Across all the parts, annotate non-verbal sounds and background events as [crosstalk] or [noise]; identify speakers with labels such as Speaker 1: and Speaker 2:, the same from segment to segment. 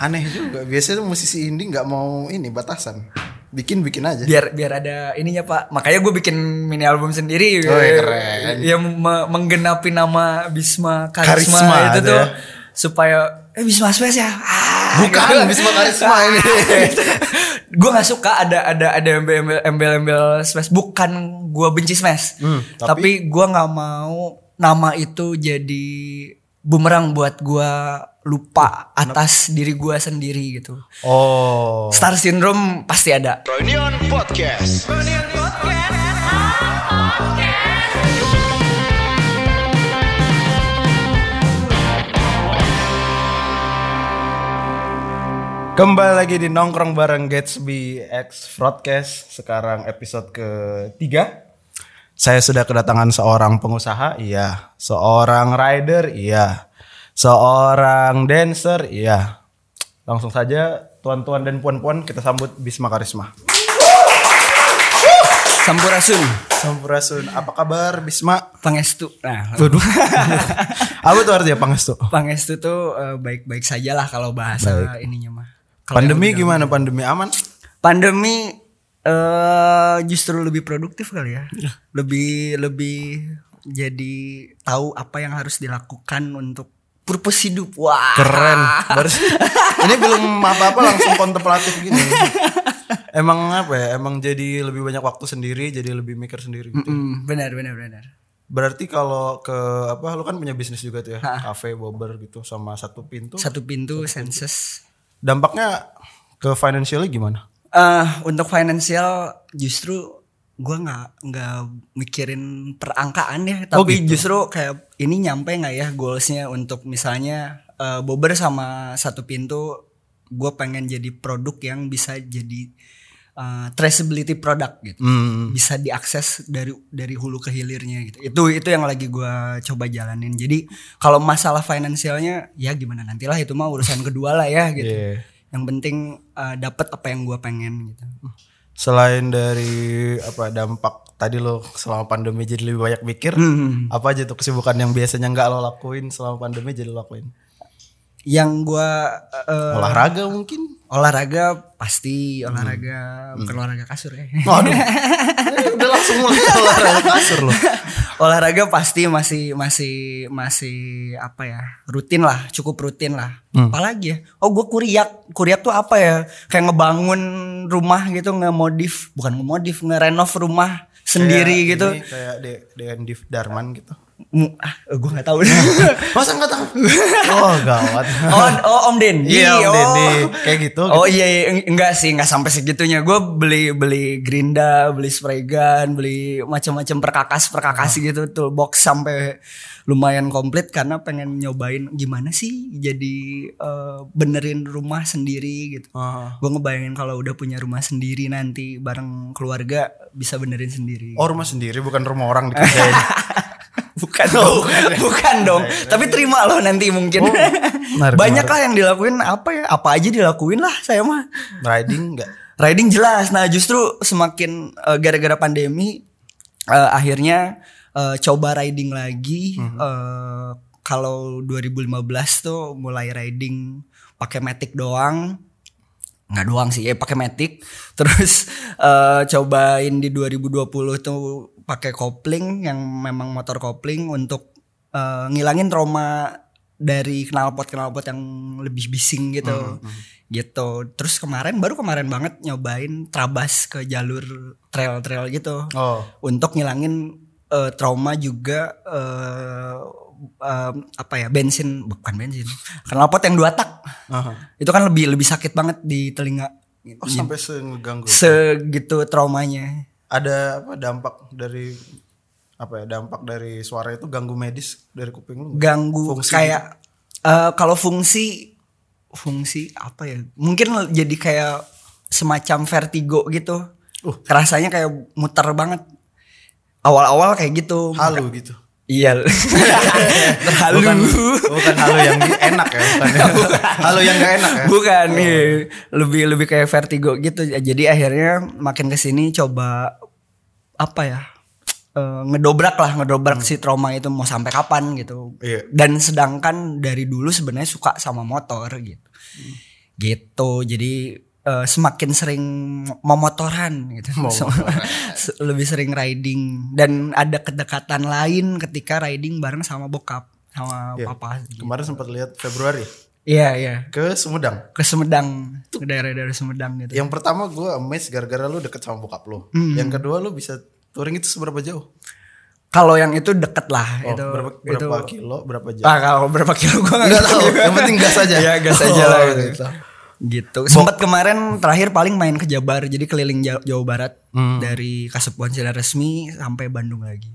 Speaker 1: Aneh juga. Biasanya musisi indie nggak mau ini batasan. Bikin bikin aja.
Speaker 2: biar biar ada ininya pak makanya gue bikin mini album sendiri
Speaker 1: Oh, iya, keren.
Speaker 2: yang me- menggenapi nama Bisma Karisma,
Speaker 1: Karisma
Speaker 2: itu
Speaker 1: ada
Speaker 2: tuh
Speaker 1: ya.
Speaker 2: supaya eh Bisma Space ya ah,
Speaker 1: Bukan, [laughs] Bisma Karisma ini.
Speaker 2: gue nggak suka ada ada ada embel embel embel Smash bukan gue benci Smash
Speaker 1: Hmm,
Speaker 2: tapi,
Speaker 1: tapi-
Speaker 2: gue nggak mau nama itu jadi bumerang buat gue lupa atas diri gue sendiri gitu
Speaker 1: Oh.
Speaker 2: Star Syndrome pasti ada
Speaker 3: Reunion Podcast.
Speaker 1: Kembali lagi di nongkrong bareng Gatsby X Broadcast. Sekarang episode ketiga. Saya sudah kedatangan seorang pengusaha, iya. Seorang rider, iya. Seorang dancer, iya. Langsung saja tuan-tuan dan puan-puan kita sambut Bisma Karisma.
Speaker 2: Sampurasun
Speaker 1: Sampurasun, apa kabar Bisma?
Speaker 2: Pangestu nah
Speaker 1: Waduh. [laughs] apa tuh artinya pangestu?
Speaker 2: Pangestu tuh eh, baik-baik saja lah kalau bahasa ininya mah Kalau
Speaker 1: Pandemi gimana? Pandemi aman?
Speaker 2: pandemi eh justru lebih produktif kali ya lebih lebih jadi tahu apa yang harus dilakukan untuk purpose hidup wah
Speaker 1: Keren. [laughs] Ini belum apa-apa langsung kontemplatif gini. [laughs] Emang apa ya? Emang jadi lebih banyak waktu sendiri, jadi lebih mikir sendiri gitu.
Speaker 2: Mm, benar benar benar
Speaker 1: Berarti kalau ke apa lu kan punya bisnis juga tuh ya, cafe, bober gitu sama satu pintu.
Speaker 2: satu pintu sensus
Speaker 1: Dampaknya ke financialnya gimana?
Speaker 2: eh untuk financial justru gua nggak nggak mikirin perangkaan ya
Speaker 1: Oh,
Speaker 2: tapi
Speaker 1: gitu.
Speaker 2: justru kayak ini nyampe nggak ya goalsnya untuk misalnya eh, bober sama satu pintu gue pengen jadi produk yang bisa jadi eh, traceability product gitu
Speaker 1: Hmm.
Speaker 2: bisa diakses dari dari hulu ke hilirnya gitu itu itu yang lagi gua coba jalanin jadi kalau masalah finansialnya ya gimana nantilah itu mah urusan kedua lah ya gitu [laughs]
Speaker 1: Iya.
Speaker 2: yang penting eh, dapat apa yang gua pengen gitu
Speaker 1: Selain dari apa dampak tadi lo selama pandemi jadi lebih banyak mikir,
Speaker 2: Hmm.
Speaker 1: apa aja tuh kesibukan yang biasanya nggak lo lakuin selama pandemi jadi lo lakuin?
Speaker 2: yang gua eh,
Speaker 1: Olahraga mungkin?
Speaker 2: Olahraga pasti olahraga bukan olahraga kasur ya.
Speaker 1: Waduh. [laughs] Eh, udah langsung mulai olahraga kasur lo. [laughs]
Speaker 2: olahraga pasti masih masih masih apa ya rutin lah cukup rutin lah. Apalagi ya? Oh gue kuriak. Kuriak tuh apa ya? Kayak ngebangun rumah gitu ngemodif bukan ngemodif ngerenov rumah sendiri
Speaker 1: Kayak
Speaker 2: gitu.
Speaker 1: ini, kayak De Dean Darman gitu.
Speaker 2: Ah gue nggak tahu [laughs]
Speaker 1: Masa nggak tahu? Oh gawat.
Speaker 2: oh, oh om Dendi
Speaker 1: Iya, Om
Speaker 2: oh.
Speaker 1: Dendi. Kayak gitu,
Speaker 2: oh iya, iya eng- enggak sih enggak sampai segitunya gue beli beli gerinda beli spray gun beli macam-macam perkakas perkakas
Speaker 1: Ah.
Speaker 2: gitu toolbox sampai lumayan komplit karena pengen nyobain gimana sih jadi eh, benerin rumah sendiri gitu
Speaker 1: Ah.
Speaker 2: gue ngebayangin kalau udah punya rumah sendiri nanti bareng keluarga bisa benerin sendiri
Speaker 1: Oh rumah sendiri bukan rumah orang dikerjain. [laughs]
Speaker 2: bukan dong. bukan dong. Tapi terima loh nanti mungkin.
Speaker 1: Oh,
Speaker 2: banyak lah yang dilakuin. Apa ya? Apa aja dilakuin lah saya mah.
Speaker 1: Riding nggak?
Speaker 2: riding jelas. Nah justru semakin eh, gara-gara pandemi eh, akhirnya eh, coba riding lagi. Eh, kalau 2015 tuh mulai riding pakai matic doang. Nggak doang sih ya pakai matic. Terus eh, cobain di 2020 tuh pakai kopling yang memang motor kopling untuk eh, ngilangin trauma dari knalpot knalpot yang lebih bising gitu. Gitu. Terus kemarin baru kemarin banget nyobain trabas ke jalur trail trail gitu.
Speaker 1: Oh.
Speaker 2: untuk ngilangin eh, trauma juga eh, em, apa ya bensin. Bukan bensin. Knalpot yang dua tak.
Speaker 1: Aha.
Speaker 2: itu kan lebih lebih sakit banget di telinga.
Speaker 1: Oh sampai seganggu.
Speaker 2: segitu traumanya
Speaker 1: Ada apa dampak dari apa ya dampak dari suara itu ganggu medis dari kuping lu?
Speaker 2: ganggu
Speaker 1: Fungsi
Speaker 2: kayak eh, kalau fungsi fungsi apa ya mungkin jadi kayak semacam vertigo gitu
Speaker 1: Uh.
Speaker 2: rasanya kayak muter banget awal-awal kayak gitu
Speaker 1: Halu gitu.
Speaker 2: iya [laughs] terhalu
Speaker 1: Bukan bukan halu yang enak ya, bukan. ya. [laughs] halu yang gak enak ya.
Speaker 2: bukan iya. lebih lebih kayak vertigo gitu jadi akhirnya makin ke sini coba apa ya eh, ngedobrak lah ngedobrak si trauma itu mau sampai kapan gitu.
Speaker 1: Iya.
Speaker 2: dan sedangkan dari dulu sebenarnya suka sama motor gitu. Gitu. Jadi eh, semakin sering memotoran gitu. [laughs] Se- lebih sering riding. Dan ada kedekatan lain ketika riding bareng sama bokap sama
Speaker 1: Iya.
Speaker 2: papa gitu.
Speaker 1: Kemarin sempat lihat Februari
Speaker 2: iya iya
Speaker 1: ke Sumedang.
Speaker 2: ke Sumedang ke daerah-daerah Sumedang gitu
Speaker 1: Yang pertama gue amazed gara-gara lu deket sama bokap lu.
Speaker 2: Hmm.
Speaker 1: Yang kedua lu bisa touring itu seberapa jauh?
Speaker 2: kalau yang itu deket lah
Speaker 1: Oh,
Speaker 2: itu
Speaker 1: berapa,
Speaker 2: itu
Speaker 1: berapa kilo, berapa jam?
Speaker 2: ah kalau berapa kilo gua
Speaker 1: Nggak tahu, yang penting gas aja.
Speaker 2: ya gas aja
Speaker 1: Oh,
Speaker 2: lah gitu.
Speaker 1: gitu.
Speaker 2: gitu. Sempat kemarin terakhir paling main ke Jabar, jadi keliling Jawa, Jawa Barat
Speaker 1: Hmm.
Speaker 2: dari Kasepuan Secara Resmi sampai Bandung lagi.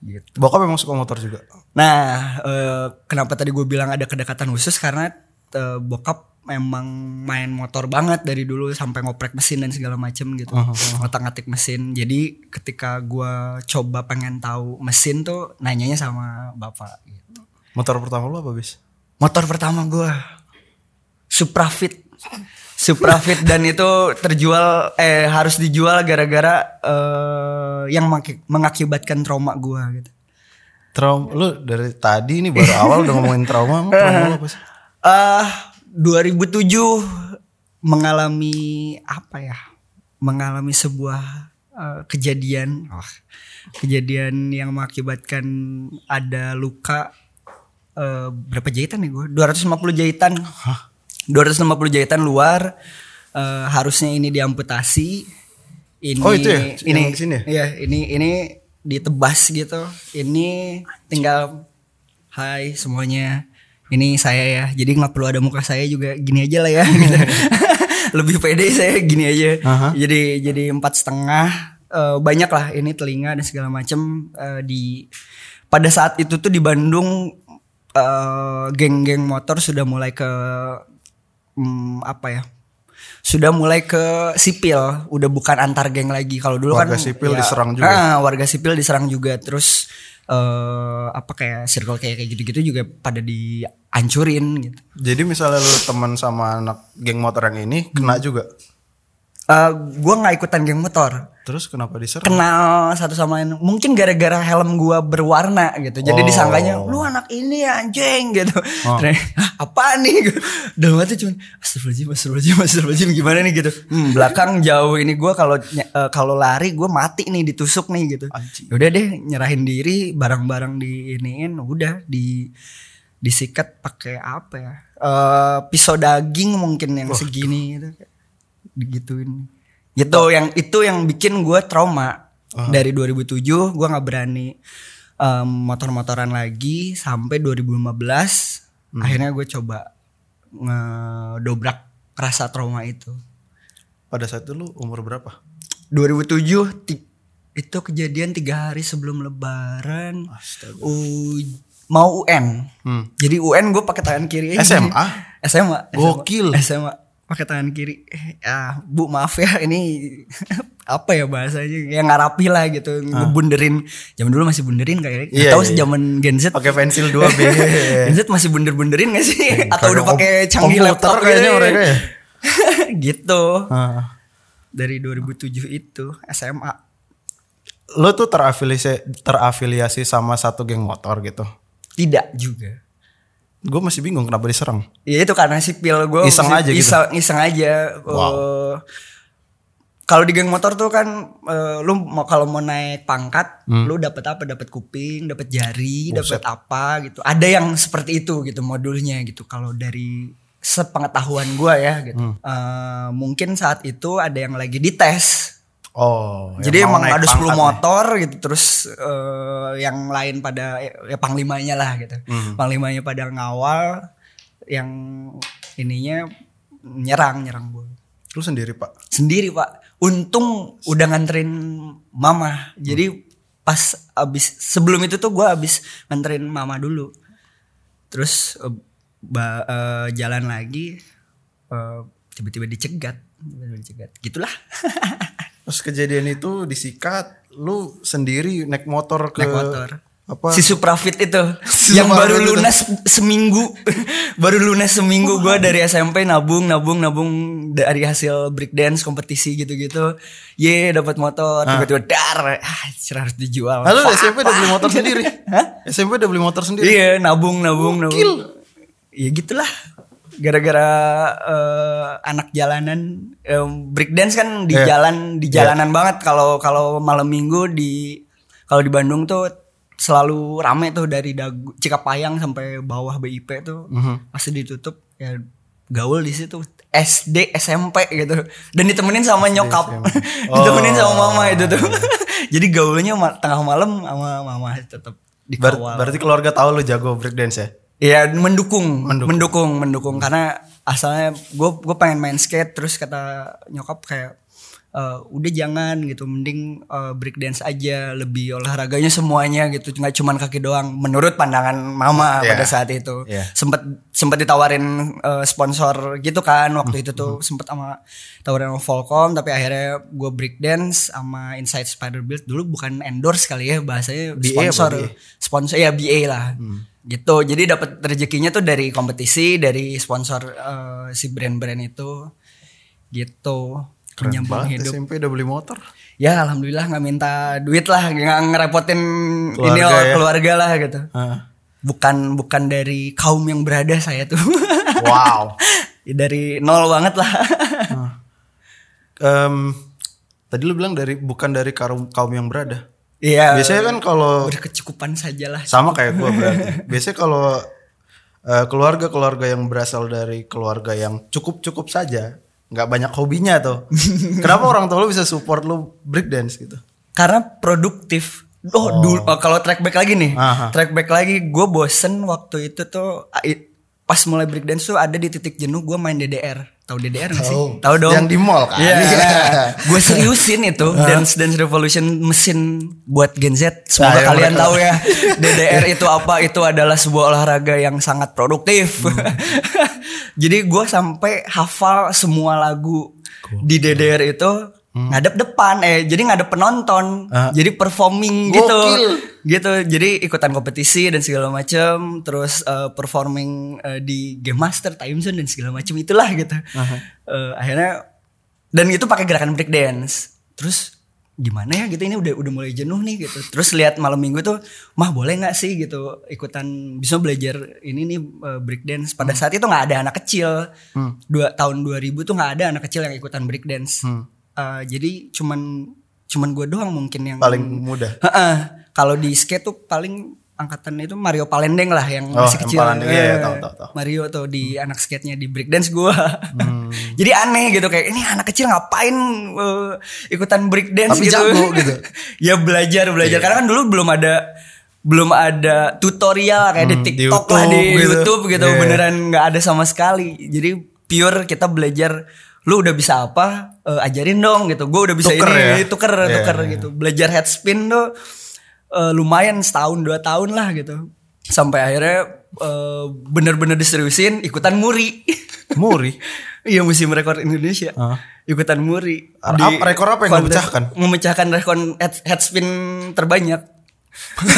Speaker 2: Gitu.
Speaker 1: Bokap memang suka motor juga.
Speaker 2: Nah, eh, kenapa tadi gue bilang ada kedekatan khusus karena eh, bokap memang main motor banget dari dulu sampai ngoprek mesin dan segala macem gitu, ngotak-ngatik mesin. Jadi ketika gue coba pengen tahu mesin tuh nanyanya sama bapak. Gitu.
Speaker 1: Motor pertama lu apa bis?
Speaker 2: Motor pertama gue Suprafit Suprafit dan itu terjual eh harus dijual gara-gara eh yang mengakibatkan trauma gue gitu.
Speaker 1: Trauma lu dari tadi ini baru awal udah ngomongin trauma, trauma apa sih? [laughs]
Speaker 2: Eh 2007 mengalami apa ya? Mengalami sebuah eh, kejadian, wah, kejadian yang mengakibatkan ada luka eh, berapa jahitan nih gue? 250 jahitan. 250 jahitan luar. eh, harusnya ini diamputasi. Ini
Speaker 1: Oh, itu ya?
Speaker 2: ini
Speaker 1: Yang di sini ya?
Speaker 2: Iya, ini ini ditebas gitu. Ini tinggal Hai semuanya. Ini saya ya. Jadi nggak perlu ada muka saya juga gini aja lah ya. gitu. [laughs] [laughs] Lebih pede saya gini aja.
Speaker 1: Aha.
Speaker 2: Jadi jadi empat setengah. Eh, banyak lah ini telinga dan segala macem eh, di pada saat itu tuh di Bandung eh, geng-geng motor sudah mulai ke hmm, apa ya? Sudah mulai ke sipil, udah bukan antar geng lagi. Kalau dulu
Speaker 1: Warga
Speaker 2: kan
Speaker 1: sipil diserang juga.
Speaker 2: Ah, warga sipil diserang juga. Terus eh apa kayak circle kayak kayak gitu-gitu juga pada dihancurin gitu.
Speaker 1: Jadi misalnya lu teman sama anak geng motor yang ini kena juga.
Speaker 2: Eh gua nggak ikutan geng motor.
Speaker 1: Terus kenapa diserang?
Speaker 2: kenal satu sama lain. Mungkin gara-gara helm gua berwarna gitu. Jadi
Speaker 1: Oh.
Speaker 2: disangkanya lu anak ini ya anjing gitu. "Hah, apa nih? Dalam hati cuman astagfirullahaladzim astagfirullahaladzim astagfirullahaladzim gimana nih? Gitu. Hmm, belakang jauh ini gua kalau eh, kalau lari gua mati nih ditusuk nih gitu.
Speaker 1: Anjing.
Speaker 2: udah deh nyerahin diri barang-barang diiniin udah di disikat pakai apa ya? Eh pisau daging mungkin yang segini gitu digituin gitu yang itu yang bikin gue trauma dari 2007 gue nggak berani em, motor-motoran lagi sampai 2015 akhirnya gue coba ngedobrak rasa trauma itu
Speaker 1: Pada saat itu lu umur berapa?
Speaker 2: 2007 ti- itu kejadian tiga hari sebelum lebaran
Speaker 1: Astaga.
Speaker 2: U- mau UN
Speaker 1: Hmm.
Speaker 2: jadi UN gue pakai tangan kiri.
Speaker 1: SMA? [laughs]
Speaker 2: SMA
Speaker 1: Gokil.
Speaker 2: SMA pakai tangan kiri. Eh, ah bu maaf ya ini [laughs] apa ya bahasanya? Yang nggak rapi lah gitu ngebunderin. Zaman dulu masih bunderin kayaknya
Speaker 1: Ah. Iya,
Speaker 2: atau
Speaker 1: iya,
Speaker 2: zaman Gen Z?
Speaker 1: Pakai pensil 2B. [laughs]
Speaker 2: Gen Z masih bunder-bunderin gak sih? Atau udah pakai canggih laptop
Speaker 1: kayaknya
Speaker 2: gitu
Speaker 1: mereka ya. [laughs]
Speaker 2: gitu.
Speaker 1: Ah.
Speaker 2: dari 2007 itu SMA
Speaker 1: Lu tuh terafiliasi terafiliasi sama satu geng motor gitu.
Speaker 2: tidak juga
Speaker 1: Gue masih bingung kenapa diserang.
Speaker 2: Ya itu karena sipil gue
Speaker 1: Iseng aja gitu?
Speaker 2: iseng, iseng aja.
Speaker 1: Wow.
Speaker 2: Eh, kalau di geng motor tuh kan eh, lu mau kalau mau naik pangkat, lu dapat apa? Dapat kuping, dapat jari, dapat apa gitu. Ada yang seperti itu gitu modulnya gitu. Kalau dari sepengetahuan gua ya gitu. Eh, mungkin saat itu ada yang lagi dites.
Speaker 1: Oh,
Speaker 2: Jadi emang ada 10
Speaker 1: pangkat nih.
Speaker 2: motor gitu terus eh, yang lain pada ya panglimanya lah gitu.
Speaker 1: Hmm.
Speaker 2: Panglimanya pada ngawal yang ininya nyerang nyerang gue.
Speaker 1: Lu sendiri, Pak.
Speaker 2: Sendiri, Pak. Untung udah nganterin mama. Jadi pas abis sebelum itu tuh gue abis nganterin mama dulu. Terus ba- eh, jalan lagi eh, tiba-tiba dicegat, tiba-tiba dicegat. Gitulah. [laughs]
Speaker 1: Terus kejadian itu disikat, lu sendiri naik motor ke
Speaker 2: naik motor.
Speaker 1: apa?
Speaker 2: Si Suprafit itu [laughs]
Speaker 1: Si
Speaker 2: yang
Speaker 1: Suprafit
Speaker 2: baru
Speaker 1: itu.
Speaker 2: lunas seminggu. [laughs] baru lunas seminggu gua dari SMP nabung nabung nabung dari hasil breakdance kompetisi gitu-gitu. Ye dapat motor tiba-tiba dar ah cerah harus dijual.
Speaker 1: Lalu
Speaker 2: Fuck,
Speaker 1: SMP udah beli motor [laughs] sendiri. SMP udah beli motor sendiri.
Speaker 2: Iya, nabung nabung nabung.
Speaker 1: Gokil.
Speaker 2: Ya gitulah. Gara-gara eh, anak jalanan eh, breakdance kan di
Speaker 1: Iya.
Speaker 2: jalan di jalanan banget kalau kalau malam minggu di kalau di Bandung tuh selalu rame tuh dari dagu Cikapayang sampai bawah BIP tuh
Speaker 1: Mhm.
Speaker 2: pasti ditutup ya gaul di situ SD SMP gitu dan ditemenin sama nyokap
Speaker 1: SMP. [laughs]
Speaker 2: ditemenin sama
Speaker 1: Oh.
Speaker 2: mama itu tuh [laughs] jadi gaulnya ma- tengah malam sama mama tetap
Speaker 1: Ber- berarti keluarga tahu lu jago breakdance ya?
Speaker 2: Iya mendukung,
Speaker 1: Mendukung.
Speaker 2: mendukung, mendukung, karena asalnya gue gue pengen main skate. Terus kata nyokap kayak "Eh, udah jangan gitu, mending eh, breakdance aja lebih olahraganya semuanya gitu, nggak cuman kaki doang. Menurut pandangan mama
Speaker 1: Iya.
Speaker 2: pada saat itu,
Speaker 1: Iya.
Speaker 2: sempet sempet ditawarin eh, sponsor gitu kan. Waktu itu tuh sempet sama tawarin sama Volcom, tapi akhirnya gue breakdance sama Inside Spider Build. Dulu bukan endorse kali ya bahasanya
Speaker 1: BA
Speaker 2: sponsor
Speaker 1: BA?
Speaker 2: sponsor ya BA lah gitu jadi dapat rezekinya tuh dari kompetisi dari sponsor eh, si brand-brand itu gitu
Speaker 1: Keren
Speaker 2: menyambung
Speaker 1: banget
Speaker 2: hidup
Speaker 1: SMP udah beli motor.
Speaker 2: ya alhamdulillah nggak minta duit lah nggak ngerepotin ini
Speaker 1: Keluarga
Speaker 2: loh,
Speaker 1: ya.
Speaker 2: keluarga lah gitu
Speaker 1: Ah.
Speaker 2: bukan bukan dari kaum yang berada saya tuh [laughs]
Speaker 1: Wow.
Speaker 2: dari nol banget lah
Speaker 1: Em, tadi lu bilang dari bukan dari kaum kaum yang berada.
Speaker 2: Iya
Speaker 1: Biasanya kan kalau
Speaker 2: berkecukupan saja lah
Speaker 1: sama kayak gua berarti. [laughs] Biasanya kalau eh, keluarga-keluarga yang berasal dari keluarga yang cukup-cukup saja, nggak banyak hobinya tuh. [laughs] Kenapa orang tua lu bisa support lu breakdance gitu?
Speaker 2: karena produktif oh, dulu oh, kalau track back lagi nih
Speaker 1: Aha.
Speaker 2: track back lagi gue bosen waktu itu tuh pas mulai breakdance tuh ada di titik jenuh gue main DDR tahu DDR nggak sih
Speaker 1: Tahu.
Speaker 2: dong
Speaker 1: Yang di mall kan?
Speaker 2: Iya.
Speaker 1: Iya.
Speaker 2: gue seriusin itu dance dance revolution mesin buat Gen Z semoga
Speaker 1: Nah, yang
Speaker 2: kalian tahu ya DDR itu apa itu adalah sebuah olahraga yang sangat produktif
Speaker 1: Hmm. [laughs]
Speaker 2: jadi gue sampai hafal semua lagu di DDR itu ngadep depan eh jadi ngadep penonton
Speaker 1: Hmm. Ah.
Speaker 2: jadi performing gitu.
Speaker 1: Gokil.
Speaker 2: gitu jadi ikutan kompetisi dan segala macam terus eh, performing eh, di game master time zone dan segala macam itulah gitu. Eh, akhirnya dan itu pakai gerakan break dance terus gimana ya gitu ini udah udah mulai jenuh nih gitu. Terus lihat malam minggu tuh mah boleh nggak sih? gitu ikutan bisa belajar ini nih eh, break dance pada saat itu nggak ada anak kecil. Dua tahun 2000 tuh nggak ada anak kecil yang ikutan break dance Eh, jadi cuman cuman gue doang mungkin yang
Speaker 1: Paling mudah.
Speaker 2: Heeh. Kalau di skate tuh paling angkatan itu Mario Palendeng lah yang
Speaker 1: Oh,
Speaker 2: masih kecil.
Speaker 1: Palendeng, iya, iya,
Speaker 2: Eh,
Speaker 1: tahu, tahu, tahu.
Speaker 2: Mario tuh di anak skate-nya di breakdance gua.
Speaker 1: Hmm. [laughs]
Speaker 2: Jadi aneh gitu kayak ini anak kecil ngapain eh, ikutan breakdance
Speaker 1: Tapi
Speaker 2: gitu.
Speaker 1: jago gitu. [laughs]
Speaker 2: ya belajar belajar
Speaker 1: Iya.
Speaker 2: karena kan dulu belum ada belum ada tutorial kayak di
Speaker 1: Hmm, di
Speaker 2: TikTok lah di
Speaker 1: YouTube gitu.
Speaker 2: YouTube gitu
Speaker 1: Iya.
Speaker 2: beneran nggak ada sama sekali. Jadi pure kita belajar lu udah bisa apa eh, ajarin dong gitu. Gue udah bisa
Speaker 1: Tuker
Speaker 2: ini
Speaker 1: ya?
Speaker 2: tuker
Speaker 1: Iya,
Speaker 2: tuker
Speaker 1: iya.
Speaker 2: gitu. Belajar head spin tuh eh, lumayan setahun dua tahun lah gitu. Sampai akhirnya eh, bener-bener diseriusin ikutan muri. [laughs]
Speaker 1: Muri.
Speaker 2: Iya musim rekor Indonesia.
Speaker 1: Ah.
Speaker 2: Ikutan muri.
Speaker 1: Apa-
Speaker 2: Di
Speaker 1: rekor apa yang
Speaker 2: kontes-
Speaker 1: pecahkan?
Speaker 2: Memecahkan rekor head, head spin terbanyak. [laughs]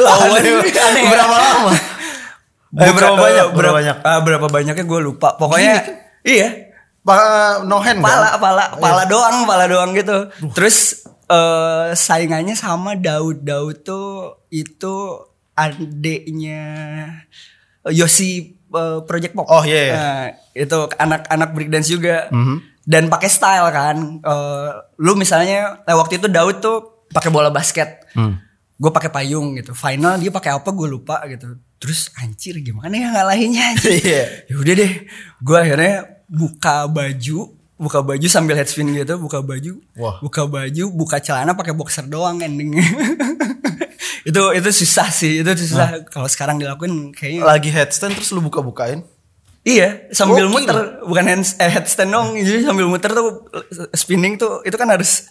Speaker 2: Lawan aneh ya?
Speaker 1: berapa lama? Eh,
Speaker 2: Bukan,
Speaker 1: berapa banyak? Berapa banyak?
Speaker 2: ah, berapa banyaknya gue lupa. Pokoknya iya.
Speaker 1: Pa, no hand
Speaker 2: Pala,
Speaker 1: kan?
Speaker 2: pala, pala doang, pala doang gitu. Terus eh saingannya sama Daud. Daud tuh itu adeknya Yosi eh, Project Pop.
Speaker 1: Oh, iya, iya.
Speaker 2: Nah, itu anak-anak breakdance juga.
Speaker 1: Mhm.
Speaker 2: Dan pakai style kan. Eh, lu misalnya eh, waktu itu Daud tuh pakai bola basket.
Speaker 1: Hmm.
Speaker 2: Gue pakai payung gitu. Final dia pakai apa gue lupa gitu. Terus anjir gimana ya ngalahinnya anjir. [laughs]
Speaker 1: Iya.
Speaker 2: ya udah deh gue akhirnya buka baju buka baju sambil head spin gitu buka baju
Speaker 1: Wah.
Speaker 2: buka baju buka celana pakai boxer doang endingnya [laughs] itu itu susah sih itu susah kalau sekarang dilakuin kayaknya
Speaker 1: Lagi headstand terus lu buka-bukain.
Speaker 2: iya sambil
Speaker 1: Gokil.
Speaker 2: muter bukan hand, eh, headstand dong jadi sambil muter tuh spinning tuh itu kan harus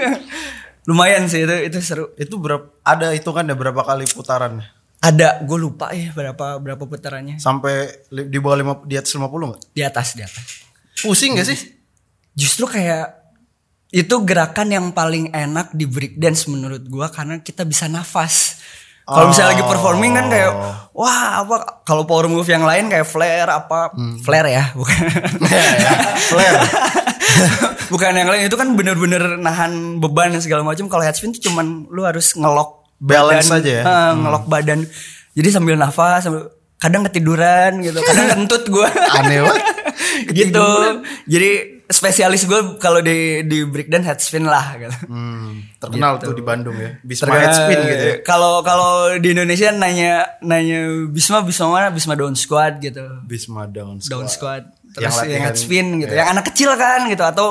Speaker 2: [laughs] lumayan sih itu itu seru
Speaker 1: Itu berapa ada hitungannya berapa kali putaran?
Speaker 2: Ada gue lupa ya berapa berapa putarannya
Speaker 1: Sampai di bawah lima, di atas 50 enggak?
Speaker 2: di atas di atas
Speaker 1: Pusing gak sih?
Speaker 2: justru kayak itu gerakan yang paling enak di breakdance menurut gua karena kita bisa nafas. Kalau misalnya lagi performing kan kayak wah apa kalau power move yang lain kayak flare apa flare ya bukan
Speaker 1: Flare. [laughs]
Speaker 2: bukan yang lain itu kan bener-bener nahan beban dan segala macam kalau headspin tuh cuman lu harus ngelok
Speaker 1: Balance
Speaker 2: badan,
Speaker 1: aja ya?
Speaker 2: eh, ngelok badan jadi sambil nafas sambil kadang ketiduran gitu kadang [laughs] kentut gue
Speaker 1: Aneh banget. [laughs]
Speaker 2: gitu jadi spesialis gue kalau di di head spin lah gitu
Speaker 1: Hmm, terkenal tuh di Bandung ya. Bisma
Speaker 2: Terkenal-
Speaker 1: head spin gitu ya.
Speaker 2: Kalau kalau di Indonesia nanya nanya Bisma Bisma mana Bisma down squad gitu.
Speaker 1: Bisma down squad.
Speaker 2: Down squad. Terus
Speaker 1: Yang
Speaker 2: yang,
Speaker 1: latihan-
Speaker 2: head spin gitu.
Speaker 1: ya.
Speaker 2: Yang anak kecil kan gitu atau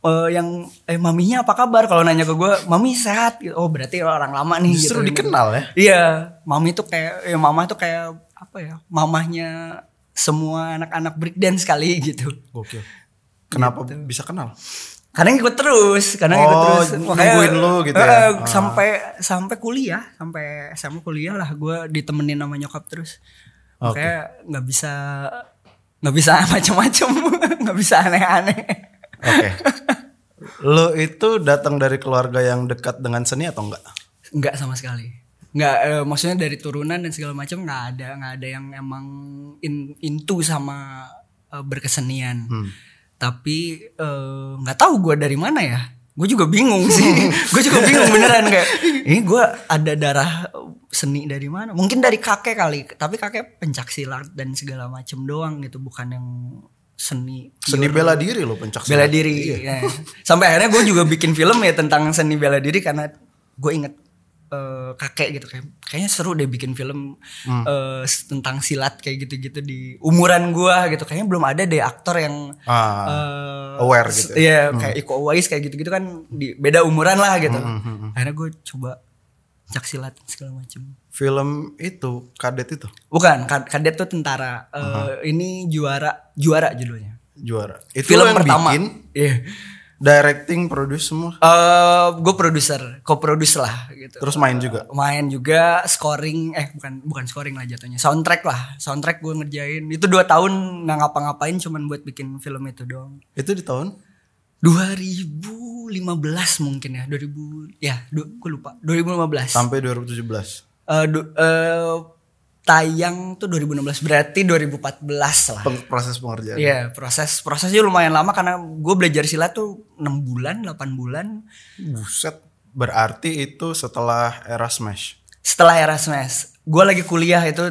Speaker 2: eh, yang eh maminya apa kabar kalau nanya ke gue mami sehat gitu. Oh berarti orang lama nih
Speaker 1: Justru
Speaker 2: gitu.
Speaker 1: dikenal ya.
Speaker 2: Iya, mami tuh kayak ya mama tuh kayak apa ya? Mamahnya semua anak-anak breakdance kali gitu.
Speaker 1: Gokil. Kenapa bisa kenal?
Speaker 2: Kadang ikut terus, kadang ikut
Speaker 1: Oh,
Speaker 2: terus.
Speaker 1: nungguin lu gitu ya?
Speaker 2: eh, Sampai sampai kuliah, sampai SMA kuliah lah gue ditemenin sama nyokap terus.
Speaker 1: Oke.
Speaker 2: Makanya nggak bisa nggak bisa [laughs] macam-macam, nggak bisa aneh-aneh.
Speaker 1: Oke. [laughs] Lo itu datang dari keluarga yang dekat dengan seni atau enggak?
Speaker 2: Nggak sama sekali. Nggak, eh, maksudnya dari turunan dan segala macam nggak ada, nggak ada yang emang in, into sama eh, berkesenian.
Speaker 1: Hmm.
Speaker 2: Tapi eh, nggak tahu gue dari mana ya. Gue juga bingung sih. [laughs] gue juga bingung beneran kayak ini gue ada darah seni dari mana? Mungkin dari kakek kali. Tapi kakek pencak silat dan segala macam doang gitu, bukan yang seni.
Speaker 1: Seni bela diri lo pencak
Speaker 2: bela diri. ya. Sampai akhirnya gue juga bikin film ya tentang seni bela diri karena gue inget eh, kakek gitu kayak kayaknya seru deh bikin film
Speaker 1: Hmm.
Speaker 2: eh, tentang silat kayak gitu-gitu di umuran gue gitu. Kayaknya belum ada deh aktor yang
Speaker 1: Ah,
Speaker 2: eh,
Speaker 1: aware gitu
Speaker 2: Iya, kayak Iko Uwais kayak gitu-gitu kan di beda umuran lah gitu.
Speaker 1: Hmm,
Speaker 2: Akhirnya gue coba cak silat segala macam.
Speaker 1: Film itu kadet itu
Speaker 2: Bukan, kad- kadet tuh tentara. Eh, Ini juara juara judulnya.
Speaker 1: juara. Itu
Speaker 2: Film
Speaker 1: yang
Speaker 2: pertama.
Speaker 1: bikin,
Speaker 2: Iya.
Speaker 1: directing, produce semua.
Speaker 2: Eh, gue produser, co-produce lah gitu.
Speaker 1: Terus main juga.
Speaker 2: Main juga, scoring, eh bukan bukan scoring lah jatuhnya, soundtrack lah, soundtrack gue ngerjain. Itu dua tahun nggak ngapa-ngapain, cuman buat bikin film itu doang.
Speaker 1: Itu di tahun
Speaker 2: 2015 mungkin ya, 2000 ya, gue lupa, 2015.
Speaker 1: sampai 2017.
Speaker 2: Eh, du- eh, tayang tuh 2016 berarti 2014 lah.
Speaker 1: Proses pengerjaan.
Speaker 2: Iya proses prosesnya lumayan lama karena gue belajar silat tuh 6 bulan 8 bulan
Speaker 1: Buset. Berarti itu setelah era Smash.
Speaker 2: setelah era smash gue lagi kuliah itu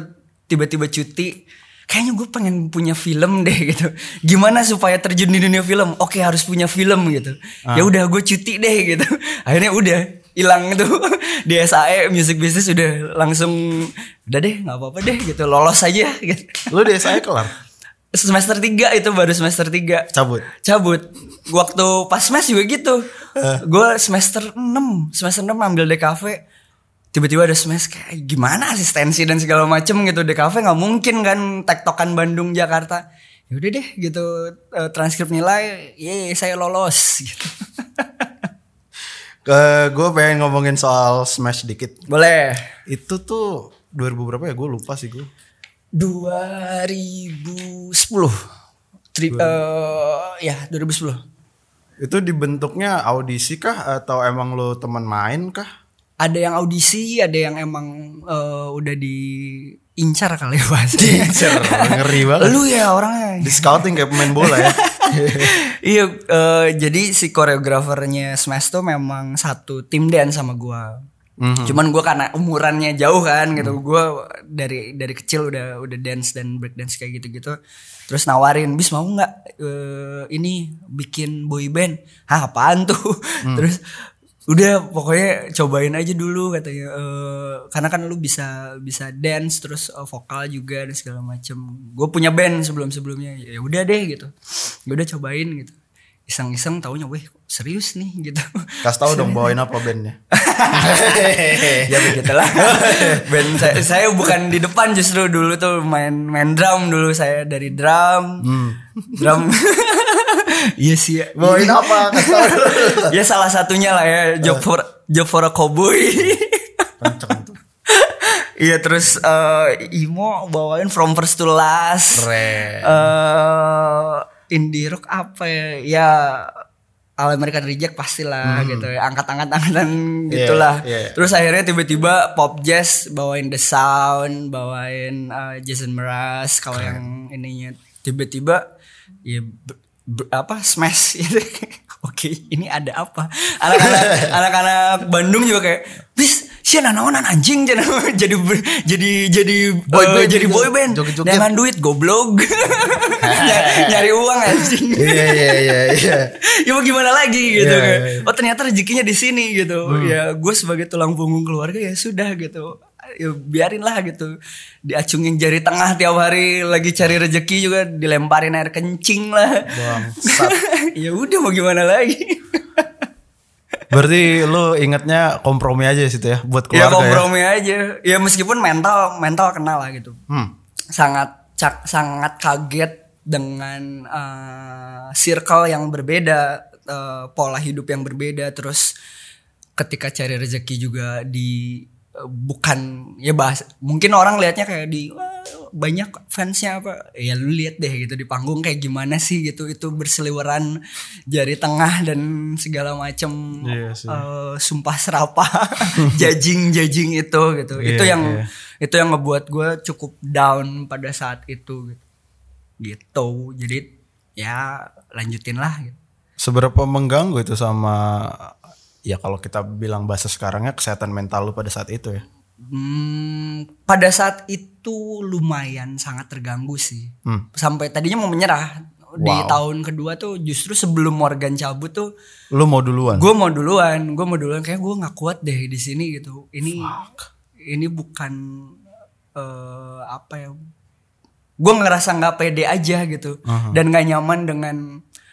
Speaker 2: tiba-tiba cuti kayaknya gue pengen punya film deh [laughs] gitu. Gimana supaya terjun di dunia film? Oke harus punya film gitu. Ya udah gue cuti deh gitu. [laughs] Akhirnya udah hilang tuh. [laughs] Di SAE music business udah langsung udah deh nggak apa-apa deh gitu. Lolos aja gitu.
Speaker 1: Lu di SAE kelar?
Speaker 2: semester 3 itu baru semester 3
Speaker 1: Cabut.
Speaker 2: cabut. Waktu pas smash juga gitu. Gue semester 6 semester 6 ambil DKV tiba-tiba ada smash kayak gimana asistensi dan segala macem gitu DKV nggak mungkin kan tektokan Bandung Jakarta yaudah deh gitu eh, transkrip nilai ye saya lolos [laughs] gitu
Speaker 1: Ke gue pengen ngomongin soal Smash dikit.
Speaker 2: boleh
Speaker 1: Itu tuh 2000 berapa ya? Gue lupa sih gue.
Speaker 2: 2010 Tri, eh, ya 2010
Speaker 1: Itu dibentuknya audisi kah atau emang lo teman main kah?
Speaker 2: Ada yang audisi, ada yang emang eh, udah diincar kali ya bahasanya.
Speaker 1: Cer, ngeri banget.
Speaker 2: Lu ya orangnya.
Speaker 1: Di scouting kayak pemain bola ya. [laughs]
Speaker 2: iya, eh, jadi si koreografernya Smash tuh memang satu tim dance sama gua.
Speaker 1: Mhm.
Speaker 2: Cuman gua karena umurannya jauh kan gitu, gua dari dari kecil udah udah dance dan break dance kayak gitu-gitu. Terus nawarin, bis mau nggak eh, ini bikin boy band? Hah apaan tuh? Terus udah pokoknya cobain aja dulu katanya. Eh, karena kan lu bisa bisa dance terus eh, vokal juga dan segala macem. Gue punya band sebelum sebelumnya ya udah deh gitu. Ya udah cobain gitu. Iseng-iseng taunya weh serius nih? gitu.
Speaker 1: Kasih tahu dong [laughs] bawain apa bandnya. [laughs]
Speaker 2: ya begitulah band saya, saya bukan di depan justru. Dulu tuh main main drum dulu. Saya dari drum. Drum [laughs] iya sih ya.
Speaker 1: Bawain apa? [laughs]
Speaker 2: Ya salah satunya lah ya job for job for a cowboy. Iya terus eh, Imo bawain From First to Last.
Speaker 1: Keren.
Speaker 2: Eh, indie rock apa ya? Ya All American Reject pastilah gitu ya. Angkat-angkat-angkatan gitulah.
Speaker 1: Hmm. iya.
Speaker 2: Terus akhirnya tiba-tiba pop jazz bawain The Sound, bawain eh, Jason Mraz kalau yang ininya tiba-tiba ya apa smash [laughs] gitu. Oke, ini ada apa? Anak-anak [laughs] anak-anak Bandung juga kayak, "Bis, sih nanaonan anjing jadi jadi jadi jadi
Speaker 1: Boy
Speaker 2: eh,
Speaker 1: band
Speaker 2: jadi
Speaker 1: gitu.
Speaker 2: boy band
Speaker 1: Joget-joget.
Speaker 2: dengan duit goblok [laughs] nyari, uang anjing
Speaker 1: Iya iya iya iya.
Speaker 2: ya mau gimana lagi gitu
Speaker 1: Iya,
Speaker 2: kan.
Speaker 1: iya, iya.
Speaker 2: Oh ternyata rezekinya di sini gitu. Ya gue sebagai tulang punggung keluarga ya sudah gitu. Ya biarin lah gitu. Diacungin jari tengah tiap hari lagi cari rezeki juga dilemparin air kencing lah. [laughs] Ya udah mau gimana lagi. [laughs]
Speaker 1: Berarti lu ingatnya kompromi aja situ ya buat
Speaker 2: ya
Speaker 1: keluarga ya.
Speaker 2: kompromi aja. Ya meskipun mental mental kena lah gitu.
Speaker 1: Hmm.
Speaker 2: sangat cak, sangat kaget dengan eh, circle yang berbeda, eh, pola hidup yang berbeda, terus ketika cari rezeki juga di bukan ya bahas mungkin orang lihatnya kayak di "Wah, banyak fansnya apa ya lu lihat deh gitu di panggung kayak gimana sih gitu itu berseliweran jari tengah dan segala macam
Speaker 1: Iya sih.
Speaker 2: eh, sumpah serapah [laughs] jajing jajing itu gitu itu
Speaker 1: Iya,
Speaker 2: yang
Speaker 1: iya.
Speaker 2: itu yang ngebuat gue cukup down pada saat itu gitu, gitu. jadi ya lanjutin lah gitu.
Speaker 1: Seberapa mengganggu itu sama ya kalau kita bilang bahasa sekarangnya kesehatan mental lu pada saat itu ya.
Speaker 2: Hmm, pada saat itu lumayan sangat terganggu sih
Speaker 1: Hmm.
Speaker 2: sampai tadinya mau menyerah di
Speaker 1: Wow.
Speaker 2: tahun kedua tuh justru sebelum Morgan cabut tuh
Speaker 1: Lu mau duluan.
Speaker 2: gue mau duluan gue mau duluan kayak gue nggak kuat deh di sini gitu ini ini bukan eh, apa ya gue ngerasa nggak pede aja gitu dan nggak nyaman dengan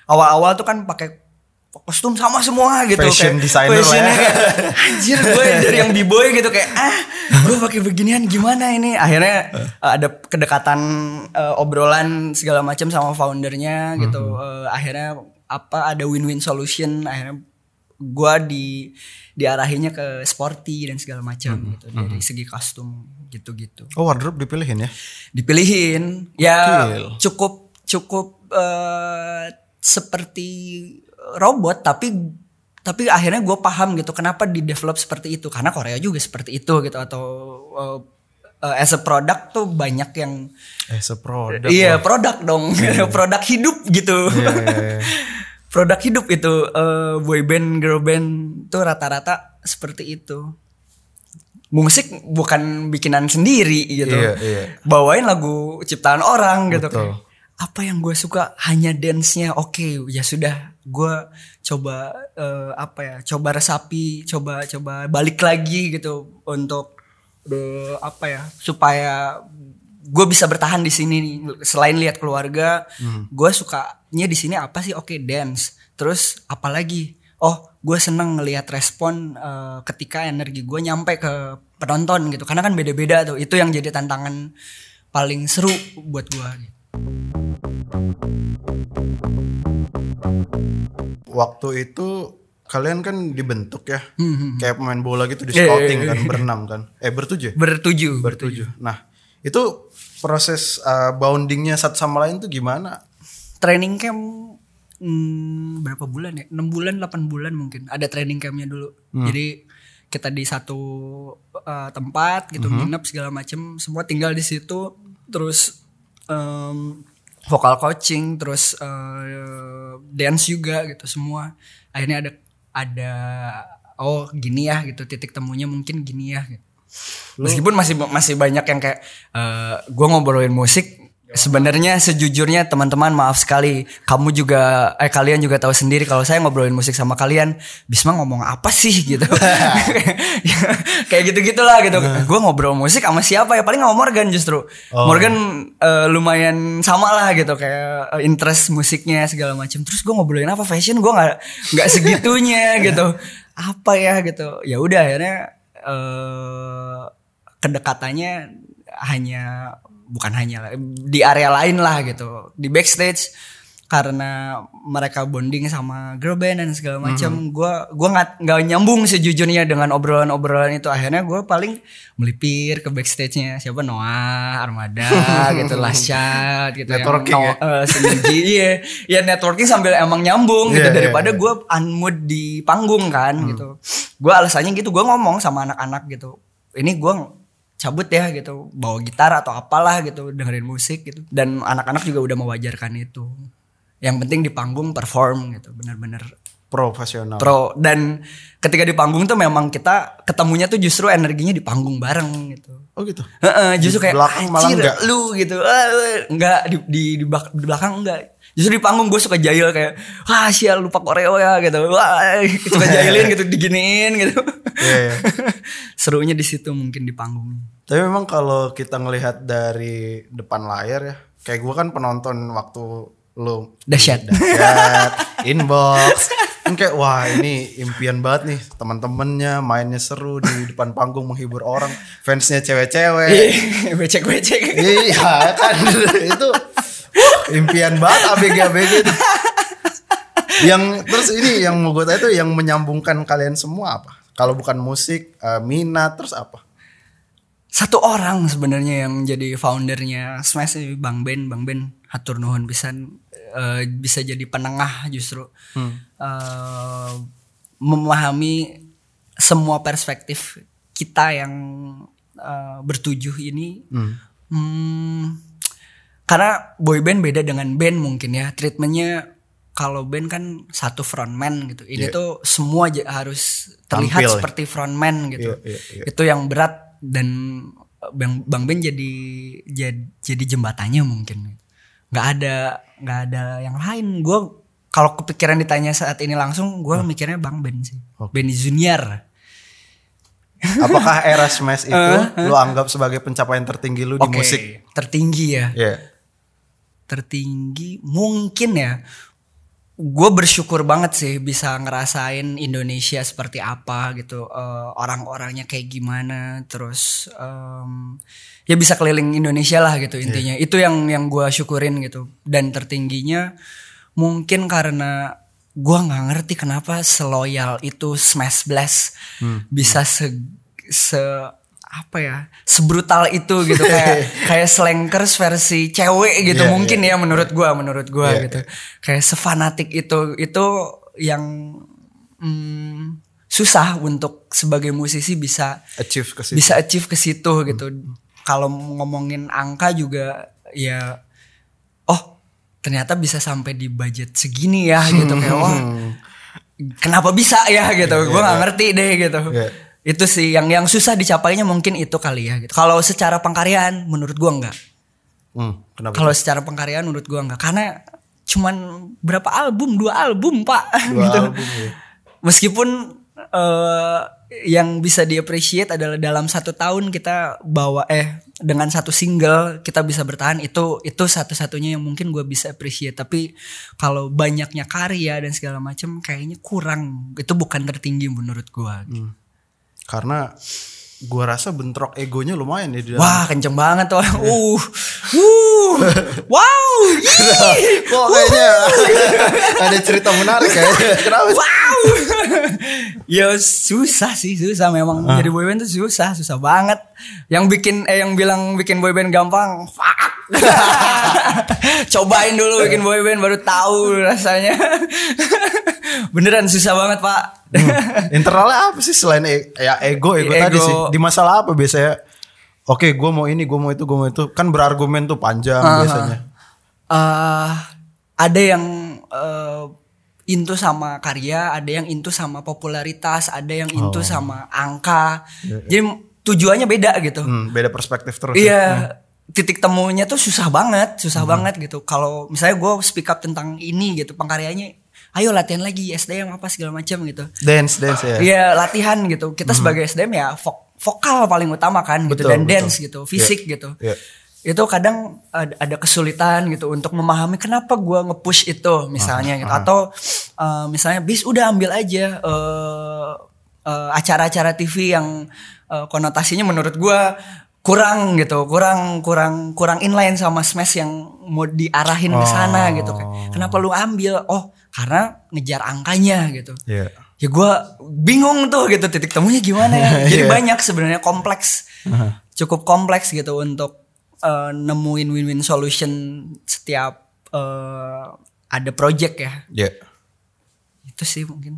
Speaker 2: awal-awal tuh kan pakai kostum sama semua gitu
Speaker 1: Fashion designer lah
Speaker 2: fashionnya
Speaker 1: ya.
Speaker 2: kayak, [laughs] anjir gue dari yang b-boy gitu kayak ah gue pakai beginian gimana ini? Akhirnya eh, ada kedekatan eh, obrolan segala macam sama foundernya gitu. Eh, akhirnya apa ada win-win solution. Akhirnya gue di diarahinnya ke sporty dan segala macam gitu dari segi kostum gitu-gitu.
Speaker 1: Oh wardrobe dipilihin ya.
Speaker 2: dipilihin. Ya
Speaker 1: Gokil.
Speaker 2: cukup cukup eh, seperti robot tapi tapi akhirnya gue paham gitu kenapa di develop seperti itu. Karena Korea juga seperti itu gitu atau eh, eh, as a product tuh banyak yang
Speaker 1: Eh seproduk.
Speaker 2: iya produk dong. Produk [laughs] hidup gitu.
Speaker 1: Iya, iya, iya. [laughs]
Speaker 2: produk hidup itu eh, boy band girl band tuh rata-rata seperti itu. Musik bukan bikinan sendiri gitu.
Speaker 1: Iya, iya.
Speaker 2: bawain lagu ciptaan orang gitu.
Speaker 1: Betul.
Speaker 2: kayak, apa yang gue suka? Hanya dance-nya oke. Ya sudah gue coba eh, apa ya coba resapi coba coba balik lagi gitu untuk eh, apa ya supaya gue bisa bertahan di sini nih. Selain lihat keluarga gue sukanya di sini apa sih? Oke dance. Terus apalagi oh gue seneng ngelihat respon eh, ketika energi gue nyampe ke penonton gitu. Karena kan beda-beda tuh. Itu yang jadi tantangan paling seru buat gue gitu.
Speaker 1: Waktu itu kalian kan dibentuk ya.
Speaker 2: Hmm,
Speaker 1: Kayak pemain bola gitu di
Speaker 2: Iya, iya,
Speaker 1: scouting
Speaker 2: iya.
Speaker 1: kan berenam kan. Eh bertujuh.
Speaker 2: bertujuh
Speaker 1: Bertujuh. Nah, itu proses uh, boundingnya satu sama lain tuh gimana?
Speaker 2: training camp hmm, berapa bulan ya 6 bulan 8 bulan mungkin ada training campnya dulu jadi kita di satu uh, tempat gitu nginep segala macem semua tinggal di situ terus em, vokal coaching terus uh, dance juga gitu semua akhirnya ada ada oh gini ya gitu titik temunya mungkin gini ya gitu. Meskipun masih masih banyak yang kayak eh gue ngobrolin musik sebenarnya sejujurnya teman-teman maaf sekali. Kamu juga eh kalian juga tahu sendiri kalau saya ngobrolin musik sama kalian Bisma ngomong apa sih gitu. [laughs] [laughs] Kayak gitu. Gitulah gitu gue ngobrol musik sama siapa ya? Paling sama Morgan justru.
Speaker 1: Oh.
Speaker 2: Morgan eh, lumayan sama lah gitu. Kayak eh, interest musiknya segala macam terus gue ngobrolin apa? Fashion gue nggak nggak segitunya [laughs] gitu. Apa ya gitu. Ya udah akhirnya eh kedekatannya hanya bukan hanya di area lain lah gitu. Di backstage karena mereka bonding sama girl band dan segala macam gua gua nggak nggak nyambung sejujurnya dengan obrolan-obrolan itu. Akhirnya gua paling melipir ke backstage-nya siapa? Noah Armada [laughs] gitu Lasyat gitu yang
Speaker 1: Networking
Speaker 2: No-
Speaker 1: ya?
Speaker 2: Senji, [laughs] iya ya networking sambil emang nyambung gitu.
Speaker 1: Iya, iya,
Speaker 2: daripada
Speaker 1: iya.
Speaker 2: gue unmood di panggung kan
Speaker 1: Hmm.
Speaker 2: gitu. Gue alasannya gitu gue ngomong sama anak-anak gitu. Ini gue cabut ya gitu bawa gitar atau apalah gitu dengerin musik gitu. Dan anak-anak juga udah mewajarkan itu. Yang penting di panggung perform gitu bener-bener
Speaker 1: Profesional.
Speaker 2: pro. Dan ketika di panggung tuh memang kita ketemunya tuh justru energinya di panggung bareng gitu.
Speaker 1: Oh gitu.
Speaker 2: Heeh, justru
Speaker 1: Di
Speaker 2: kayak
Speaker 1: belakang malah
Speaker 2: lu gitu. Ah, enggak di, di, di belakang enggak justru di panggung gue suka jahil kayak wah sial lupa koreo ya gitu. Wah suka jahilin gitu diginiin gitu.
Speaker 1: Iya, iya. [laughs]
Speaker 2: serunya di situ mungkin di panggung.
Speaker 1: Tapi memang kalau kita ngelihat dari depan layar ya, kayak gue kan penonton waktu lu
Speaker 2: Dahsyat.
Speaker 1: dahsyat, inbox, kan kayak wah ini impian banget nih teman-temannya mainnya seru di depan panggung menghibur orang, fansnya cewek-cewek.
Speaker 2: becek becek
Speaker 1: iya kan. [laughs] Itu impian banget ABG ABG itu. yang terus ini yang mau gue tanya itu yang menyambungkan kalian semua apa? Kalau bukan musik, eh, minat terus apa?
Speaker 2: satu orang sebenarnya yang jadi foundernya Smash ini Bang Ben Bang Ben hatur nuhun pisan eh, bisa jadi penengah justru Eh, memahami semua perspektif kita yang eh, bertujuh ini Hmm, karena boy band beda dengan band mungkin ya treatmentnya kalau band kan satu frontman gitu ini
Speaker 1: Iya.
Speaker 2: tuh semua harus terlihat
Speaker 1: Tampil ya.
Speaker 2: seperti frontman gitu
Speaker 1: Iya, iya, iya.
Speaker 2: itu yang berat dan bang bang Ben jadi jadi, jadi jembatannya mungkin nggak ada nggak ada yang lain gue kalau kepikiran ditanya saat ini langsung gue mikirnya bang Ben sih Ben Junior
Speaker 1: Apakah era Smash [laughs] itu lu anggap sebagai pencapaian tertinggi lu di
Speaker 2: Oke,
Speaker 1: musik?
Speaker 2: tertinggi ya
Speaker 1: Iya.
Speaker 2: Tertinggi mungkin ya gue bersyukur banget sih bisa ngerasain Indonesia seperti apa gitu. Eh, orang-orangnya kayak gimana terus em, ya bisa keliling Indonesia lah gitu intinya. Itu yang yang gue syukurin gitu. Dan tertingginya mungkin karena gue nggak ngerti kenapa seloyal itu Smash Blast bisa se se apa ya sebrutal itu gitu [laughs] kayak kayak slankers versi cewek gitu
Speaker 1: Iya,
Speaker 2: mungkin ya menurut gua menurut gua
Speaker 1: Iya,
Speaker 2: gitu. kayak sefanatik itu itu yang mm, susah untuk sebagai musisi bisa
Speaker 1: Achieve ke situ.
Speaker 2: bisa achieve ke situ gitu. Kalau ngomongin angka juga ya oh ternyata bisa sampai di budget segini ya gitu kayak wah kenapa bisa ya gitu? Gue nggak ngerti deh gitu.
Speaker 1: Iya.
Speaker 2: Itu sih yang yang susah dicapainya mungkin itu kali ya gitu. Kalau secara pengkaryaan menurut gua enggak.
Speaker 1: Hmm,
Speaker 2: kalau secara pengkaryaan menurut gua enggak. Karena cuman berapa album? Dua album pak.
Speaker 1: Dua [laughs]
Speaker 2: gitu.
Speaker 1: album, ya.
Speaker 2: meskipun eh, yang bisa diapresiasi adalah dalam satu tahun kita bawa eh dengan satu single kita bisa bertahan itu itu satu-satunya yang mungkin gue bisa appreciate. Tapi kalau banyaknya karya dan segala macam kayaknya kurang. Itu bukan tertinggi menurut gue
Speaker 1: Karena gua rasa bentrok egonya lumayan ya di dalam.
Speaker 2: wah kenceng banget tuh. Uh uh. Wow [laughs]
Speaker 1: Kok kayaknya ada cerita menarik kayaknya. [laughs] Kenapa?
Speaker 2: wow. Ya susah sih susah. Memang jadi boyband tuh susah susah banget. Yang bikin eh yang bilang bikin boyband gampang fuck. [laughs] Cobain dulu bikin boyband baru tahu rasanya beneran susah banget pak
Speaker 1: Internalnya apa sih selain e- ya ego ego,
Speaker 2: Ego.
Speaker 1: tadi sih? Di masalah apa biasanya? Oke, gua mau ini, gua mau itu, gua mau itu. Kan berargumen tuh panjang biasanya.
Speaker 2: eh ada yang eh, into sama karya, ada yang into sama popularitas, ada yang into sama angka. Jadi tujuannya beda gitu.
Speaker 1: Hmm, beda perspektif terus. ya.
Speaker 2: Iya, titik temunya tuh susah banget, susah banget gitu. Kalau misalnya gue speak up tentang ini gitu, pengkaryanya, ayo latihan lagi SDM apa segala macam gitu.
Speaker 1: Dance, dance ya.
Speaker 2: Iya latihan gitu. Kita sebagai SDM ya vok- vokal paling utama kan gitu
Speaker 1: Betul,
Speaker 2: dan
Speaker 1: betul.
Speaker 2: dance gitu, fisik
Speaker 1: Iya,
Speaker 2: gitu.
Speaker 1: iya.
Speaker 2: Itu kadang ada, kesulitan gitu untuk memahami kenapa gua nge-push itu misalnya gitu atau eh, misalnya bis udah ambil aja eh, eh, acara-acara TV yang eh, konotasinya menurut gua kurang gitu, kurang kurang kurang inline sama Smash yang mau diarahin ke sana gitu kan. Kenapa lu ambil? Oh, karena ngejar angkanya gitu
Speaker 1: Iya.
Speaker 2: ya gue bingung tuh gitu titik temunya gimana ya [laughs] jadi
Speaker 1: Iya.
Speaker 2: banyak sebenarnya kompleks cukup kompleks gitu untuk eh, nemuin win-win solution setiap eh, ada project ya
Speaker 1: Iya.
Speaker 2: itu sih mungkin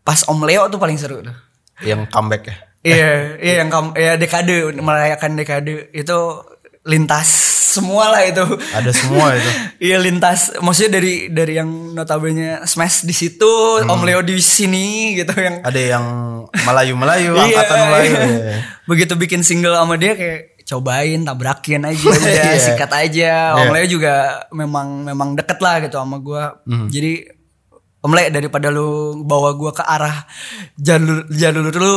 Speaker 2: pas Om Leo tuh paling seru tuh
Speaker 1: Yang comeback ya.
Speaker 2: iya iya yang kamu ya dekade merayakan dekade itu lintas semua lah itu.
Speaker 1: Ada semua itu. [laughs]
Speaker 2: Iya lintas, maksudnya dari dari yang notabene smash di situ, Om Leo di sini gitu yang
Speaker 1: Ada yang Melayu-Melayu, [laughs]
Speaker 2: Iya.
Speaker 1: angkatan Melayu. Iya.
Speaker 2: begitu bikin single sama dia kayak cobain tabrakin aja [laughs] udah
Speaker 1: Iya.
Speaker 2: sikat aja Om
Speaker 1: Iya.
Speaker 2: Leo juga memang memang deket lah gitu sama gua
Speaker 1: Hmm.
Speaker 2: jadi Om Le daripada lu bawa gua ke arah jalur jalur lu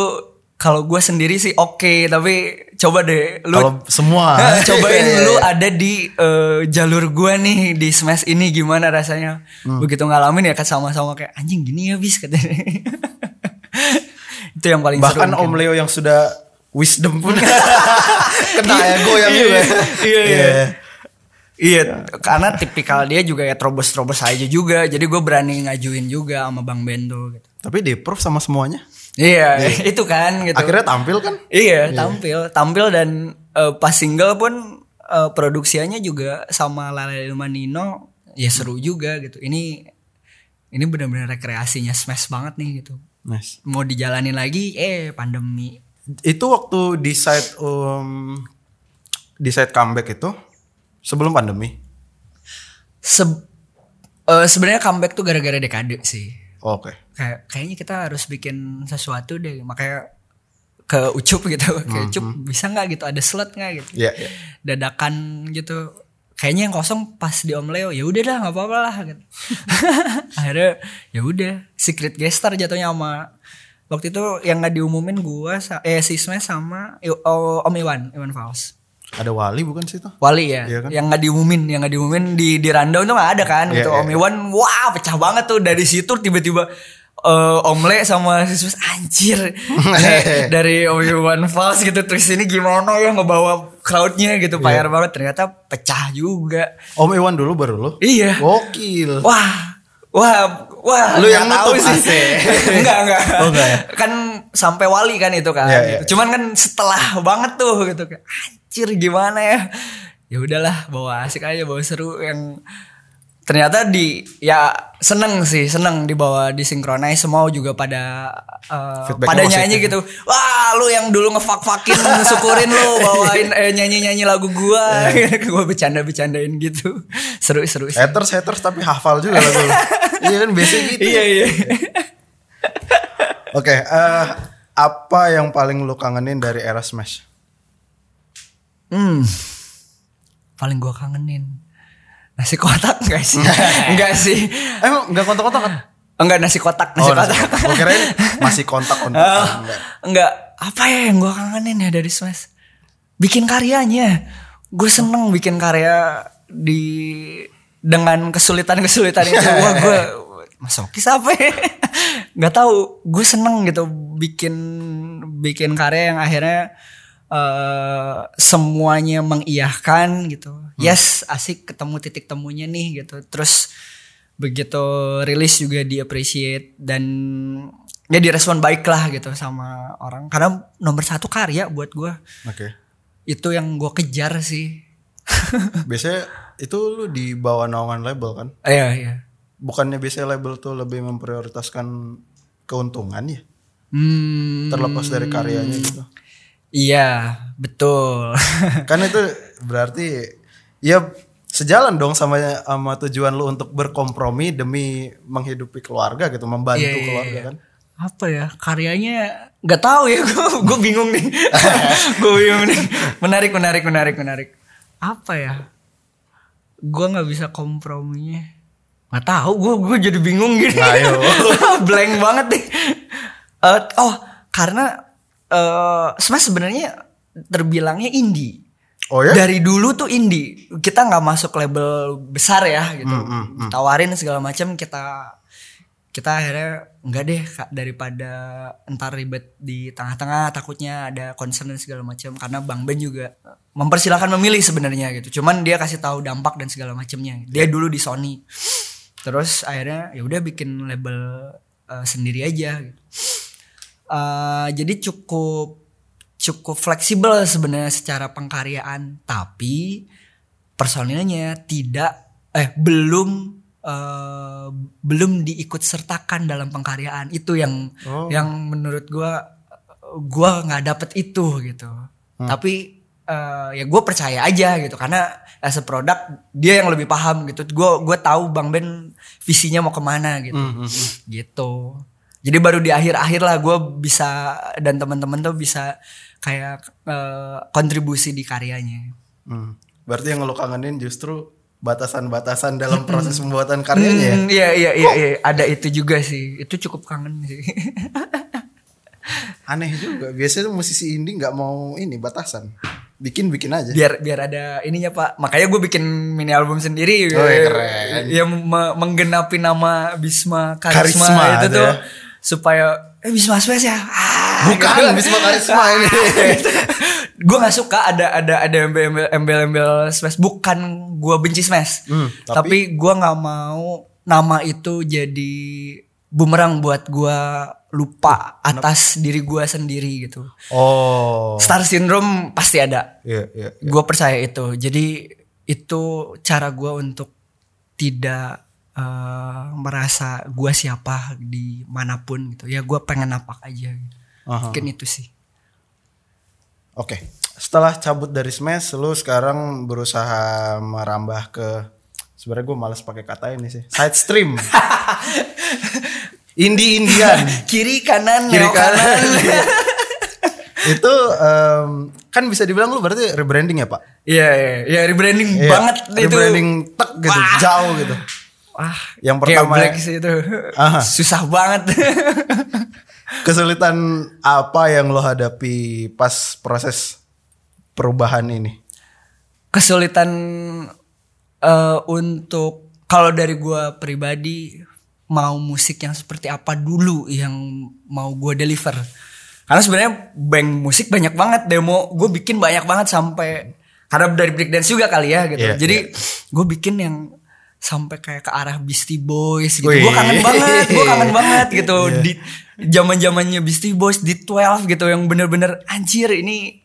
Speaker 2: kalau gua sendiri sih oke tapi coba deh lu
Speaker 1: Kalau semua. [laughs]
Speaker 2: Cobain
Speaker 1: Iya.
Speaker 2: lu ada di eh, jalur gua nih di smash ini gimana rasanya
Speaker 1: Hmm.
Speaker 2: begitu ngalamin ya kan sama-sama kayak anjing gini ya bis katanya [laughs] itu yang paling
Speaker 1: Bahkan
Speaker 2: seru
Speaker 1: Om
Speaker 2: mungkin.
Speaker 1: Leo yang sudah wisdom pun [laughs] kena ya goyang
Speaker 2: Iya,
Speaker 1: juga.
Speaker 2: iya, iya. Iya, karena tipikal dia juga ya terobos-terobos aja juga. Jadi gue berani ngajuin juga sama Bang Bendo gitu.
Speaker 1: Tapi di approve sama semuanya.
Speaker 2: Iya, [laughs] itu kan gitu.
Speaker 1: Akhirnya tampil kan?
Speaker 2: Iya, tampil, tampil dan eh, pas single pun eh, produksiannya juga sama Lala Nino ya seru juga gitu. Ini ini benar-benar rekreasinya smash banget nih gitu.
Speaker 1: Nice.
Speaker 2: Mau dijalanin lagi, eh pandemi.
Speaker 1: Itu waktu di side um, di side comeback itu sebelum pandemi.
Speaker 2: Se- eh, sebenarnya comeback tuh gara-gara dekade sih.
Speaker 1: Oke.
Speaker 2: Kayak kayaknya kita harus bikin sesuatu deh makanya ke ucup gitu. [laughs] Kayak ucup bisa nggak gitu? Ada slot nggak? gitu.
Speaker 1: Iya, iya.
Speaker 2: dadakan gitu. Kayaknya yang kosong pas di Om Leo ya udah dah nggak apa-apa lah gitu. [laughs] Akhirnya ya udah. Secret guest star jatuhnya sama waktu itu yang nggak diumumin gua eh si Smash sama oh, Om Iwan Iwan Fals.
Speaker 1: Ada Wali bukan sih itu?
Speaker 2: Wali ya,
Speaker 1: Iya kan?
Speaker 2: yang nggak diumumin, yang nggak diumumin di di rundown tuh nggak ada kan,
Speaker 1: Iya,
Speaker 2: gitu.
Speaker 1: iya.
Speaker 2: Om Iwan, wah pecah banget tuh. Dari situ tiba-tiba eh, Om Le sama Sisus anjir [laughs] dari Om Iwan Fals gitu terus ini gimana ya ngebawa crowdnya gitu,
Speaker 1: Iya.
Speaker 2: fire banget ternyata pecah juga.
Speaker 1: Om Iwan dulu baru lu.
Speaker 2: Iya.
Speaker 1: Gokil.
Speaker 2: Wah, wah, wah.
Speaker 1: Lu yang
Speaker 2: tahu
Speaker 1: asik.
Speaker 2: enggak, [laughs] enggak.
Speaker 1: Oh, enggak ya?
Speaker 2: Kan sampai wali kan itu kan.
Speaker 1: Iya.
Speaker 2: Gitu. Cuman kan setelah banget tuh gitu anjir gimana ya. Ya udahlah, bawa asik aja, bawa seru yang ternyata di ya seneng sih seneng dibawa di synchronize semua juga pada uh, pada nyanyi gitu wah lu yang dulu ngefak fakin syukurin lu [laughs] bawain eh, nyanyi nyanyi lagu gua
Speaker 1: Iya. [laughs]
Speaker 2: gua bercanda bercandain gitu seru seru sih.
Speaker 1: Haters haters tapi hafal juga lagu. [laughs] Iya kan biasa gitu.
Speaker 2: iya iya
Speaker 1: Oke, eh, apa yang paling lu kangenin dari era Smash?
Speaker 2: hmm paling gua kangenin nasi kotak enggak sih? [laughs] Enggak sih.
Speaker 1: Emang nggak kontak-kontak kan?
Speaker 2: enggak nasi kotak nasi
Speaker 1: Oh, nasi
Speaker 2: kotak.
Speaker 1: Gua kirain masih kontak-kontak.
Speaker 2: Ah,
Speaker 1: Enggak.
Speaker 2: enggak apa ya yang gua kangenin ya dari Smash? Bikin karyanya. Gue seneng bikin karya di dengan kesulitan-kesulitan itu. Wah gue [laughs] masokis apa ya? [laughs] Nggak tahu. Gue seneng gitu bikin bikin karya yang akhirnya eh, semuanya mengiyahkan gitu yes asik ketemu titik temunya nih gitu terus begitu rilis juga di appreciate dan ya direspon baik lah gitu sama orang karena nomor satu karya buat gue
Speaker 1: Oke.
Speaker 2: itu yang gue kejar sih [laughs]
Speaker 1: Biasanya itu lu di bawah naungan label kan?
Speaker 2: iya iya
Speaker 1: Bukannya biasanya label tuh lebih memprioritaskan keuntungan ya?
Speaker 2: hmm,
Speaker 1: Terlepas dari karyanya gitu.
Speaker 2: iya betul
Speaker 1: kan itu [laughs] berarti ya sejalan dong sama sama tujuan lu untuk berkompromi demi menghidupi keluarga gitu, membantu
Speaker 2: Iya, iya,
Speaker 1: keluarga
Speaker 2: iya.
Speaker 1: kan.
Speaker 2: apa ya karyanya nggak tahu ya [laughs] gue gue bingung nih. [laughs] Gue bingung nih. Menarik menarik menarik menarik. Apa ya gue nggak bisa komprominya. Nggak tahu gue gue jadi bingung gini
Speaker 1: Nah, ayo. [laughs]
Speaker 2: blank banget nih. Eh, oh karena eh Smash sebenarnya terbilangnya indie
Speaker 1: Oh ya?
Speaker 2: dari dulu tuh indie kita nggak masuk label besar ya gitu.
Speaker 1: Hmm,
Speaker 2: tawarin segala macam kita kita akhirnya enggak deh kak daripada entar ribet di tengah-tengah takutnya ada concern dan segala macam karena bang Ben juga mempersilahkan memilih sebenarnya gitu. Cuman dia kasih tahu dampak dan segala macamnya. Dia dulu di Sony. Terus akhirnya ya udah bikin label eh, sendiri aja gitu. Eh, jadi cukup cukup fleksibel sebenarnya secara pengkaryaan tapi personilnya tidak eh belum eh, belum diikut sertakan dalam pengkaryaan. Itu yang
Speaker 1: Oh.
Speaker 2: yang menurut gua gua nggak dapet itu gitu. Tapi eh, ya gue percaya aja gitu. Karena as a product dia yang lebih paham gitu. Gue gue tahu bang Ben visinya mau ke mana gitu.
Speaker 1: Hmm,
Speaker 2: gitu. Jadi baru di akhir-akhir lah gue bisa dan teman-teman tuh bisa kayak eh, kontribusi di karyanya
Speaker 1: Hmm. Berarti yang lo kangenin justru batasan-batasan dalam proses pembuatan karyanya ya?
Speaker 2: Hmm, iya iya iya iya ada itu juga sih itu cukup kangen sih [laughs]
Speaker 1: Aneh juga. Biasanya musisi indie nggak mau ini batasan. Bikin-bikin aja.
Speaker 2: biar biar ada ininya pak makanya gue bikin mini album sendiri
Speaker 1: Oh, iya, keren.
Speaker 2: yang me- menggenapi nama Bisma Karisma,
Speaker 1: Karisma
Speaker 2: itu tuh
Speaker 1: ya.
Speaker 2: supaya eh Bisma Space ya ah,
Speaker 1: Bukan, Bisma Karisma ini. [laughs]
Speaker 2: gue nggak suka ada ada ada embel embel embel Smash bukan gue benci Smash
Speaker 1: Hmm, tapi-
Speaker 2: tapi, gue nggak mau nama itu jadi bumerang buat gue lupa atas diri gue sendiri gitu
Speaker 1: Oh.
Speaker 2: star syndrome pasti ada
Speaker 1: Iya, iya.
Speaker 2: gue percaya itu jadi itu cara gue untuk tidak eh, merasa gue siapa di mana pun gitu ya gue pengen napak aja gitu.
Speaker 1: Aha.
Speaker 2: mungkin itu sih
Speaker 1: Oke. Setelah cabut dari Smash, lu sekarang berusaha merambah ke sebenarnya gue males pakai kata ini sih. Side stream. [laughs] Indie Indian.
Speaker 2: kiri kanan
Speaker 1: Kiri kanan. [laughs] itu em, kan bisa dibilang lu berarti rebranding ya, Pak?
Speaker 2: iya iya iya rebranding
Speaker 1: Iya,
Speaker 2: banget itu
Speaker 1: rebranding tek gitu,
Speaker 2: Wah.
Speaker 1: jauh gitu.
Speaker 2: Wah,
Speaker 1: Yang pertama
Speaker 2: geblek sih itu
Speaker 1: Aha.
Speaker 2: susah banget [laughs]
Speaker 1: Kesulitan apa yang lo hadapi pas proses perubahan ini?
Speaker 2: kesulitan eh, untuk kalau dari gua pribadi mau musik yang seperti apa dulu yang mau gua deliver? Karena sebenarnya bank musik banyak banget demo gue bikin banyak banget sampai karena dari breakdance juga kali ya gitu.
Speaker 1: Iya,
Speaker 2: jadi gue bikin yang sampai kayak ke arah Beastie Boys gitu. Gue kangen banget gue kangen [laughs] banget gitu.
Speaker 1: Iya.
Speaker 2: di zaman zamannya Beastie Boys di 12 gitu yang bener-bener anjir ini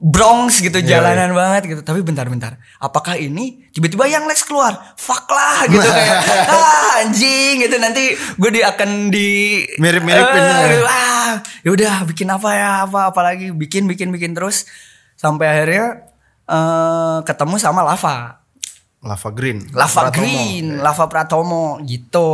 Speaker 2: Bronx gitu
Speaker 1: Iya,
Speaker 2: jalanan banget gitu. Tapi bentar-bentar apakah ini tiba-tiba yang Lex keluar? Fuck lah gitu kayak [laughs] ah anjing gitu. Nanti gue di akan di
Speaker 1: Mirip-miripin
Speaker 2: Eh,
Speaker 1: ya.
Speaker 2: gitu, ah yaudah bikin apa ya apa apalagi bikin bikin bikin terus. Sampai akhirnya eh ketemu sama Lava
Speaker 1: Lava Green.
Speaker 2: Lava
Speaker 1: Pratomo.
Speaker 2: Green, Lava Pratomo gitu.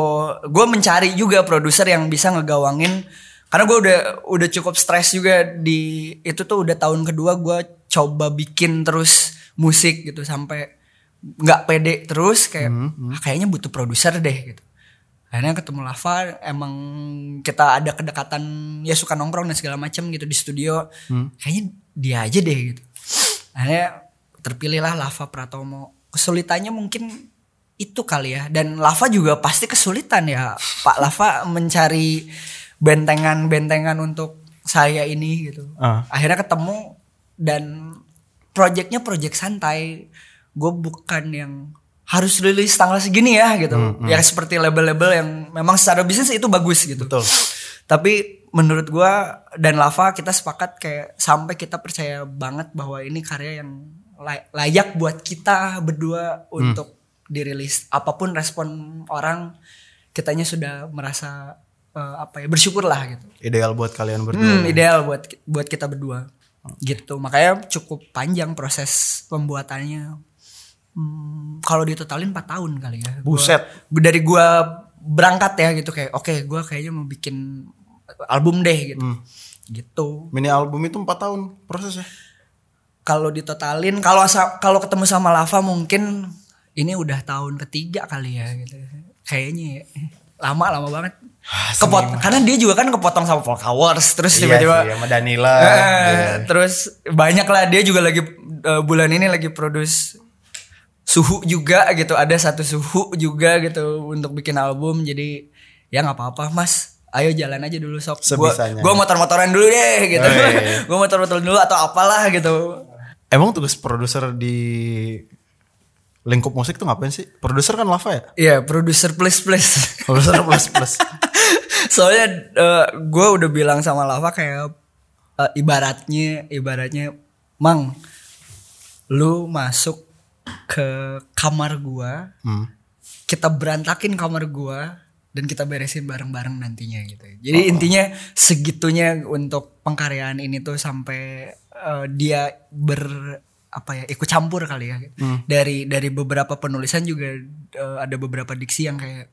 Speaker 2: Gue mencari juga produser yang bisa ngegawangin karena gue udah udah cukup stres juga di itu tuh udah tahun kedua gue coba bikin terus musik gitu sampai nggak pede terus kayak "Ah, kayaknya butuh produser deh gitu. Akhirnya ketemu Lava emang kita ada kedekatan ya suka nongkrong dan segala macam gitu di studio. Kayaknya dia aja deh gitu. Akhirnya terpilihlah Lava Pratomo. Kesulitannya mungkin itu kali ya. Dan Lava juga pasti kesulitan ya. Pak Lava mencari bentengan-bentengan untuk saya ini gitu.
Speaker 1: Ah.
Speaker 2: Akhirnya ketemu dan projectnya project santai. Gue bukan yang harus rilis tanggal segini ya gitu. Ya seperti label-label yang memang secara bisnis itu bagus gitu.
Speaker 1: Betul.
Speaker 2: Tapi menurut gua dan Lava kita sepakat kayak sampai kita percaya banget bahwa ini karya yang layak buat kita berdua untuk dirilis. Apa pun respon orang, kitanya sudah merasa eh, apa ya bersyukur lah gitu.
Speaker 1: Ideal buat kalian berdua.
Speaker 2: Hmm, ideal buat buat kita berdua. Gitu. Makanya cukup panjang proses pembuatannya. Hmm, kalau ditotalin 4 tahun kali ya. Gua-
Speaker 1: Buset.
Speaker 2: dari gua berangkat ya gitu kayak oke gua kayaknya mau bikin album deh gitu. Gitu.
Speaker 1: Mini album itu 4 tahun prosesnya.
Speaker 2: Kalau ditotalin kalau kalau ketemu sama Lava mungkin ini udah tahun ketiga kali ya gitu. Kayaknya ya. lama lama banget. Kepot karena dia juga kan kepotong sama Polka Wars terus tiba-tiba
Speaker 1: iya sama Danila.
Speaker 2: Eh,
Speaker 1: Iya.
Speaker 2: terus banyak lah dia juga lagi eh, bulan ini lagi produce suhu juga gitu ada satu suhu juga gitu untuk bikin album jadi ya nggak apa-apa mas ayo jalan aja dulu sok gua
Speaker 1: Sebisanya.
Speaker 2: gua motor-motoran dulu deh gitu
Speaker 1: Oh, iya, iya. [laughs]
Speaker 2: gua motor-motoran dulu atau apalah gitu
Speaker 1: Emang tugas produser di lingkup musik tuh ngapain sih? Produser kan Lava ya?
Speaker 2: Iya produser plus plus
Speaker 1: Produser plus plus. [laughs]
Speaker 2: soalnya gue udah bilang sama Lava kayak eh, ibaratnya ibaratnya mang lu masuk ke kamar gua
Speaker 1: Hmm.
Speaker 2: kita berantakin kamar gua dan kita beresin bareng-bareng nantinya gitu. Jadi intinya segitunya untuk pengkaryaan ini tuh sampai eh, dia ber apa ya ikut campur kali ya. Dari dari beberapa penulisan juga eh, ada beberapa diksi yang kayak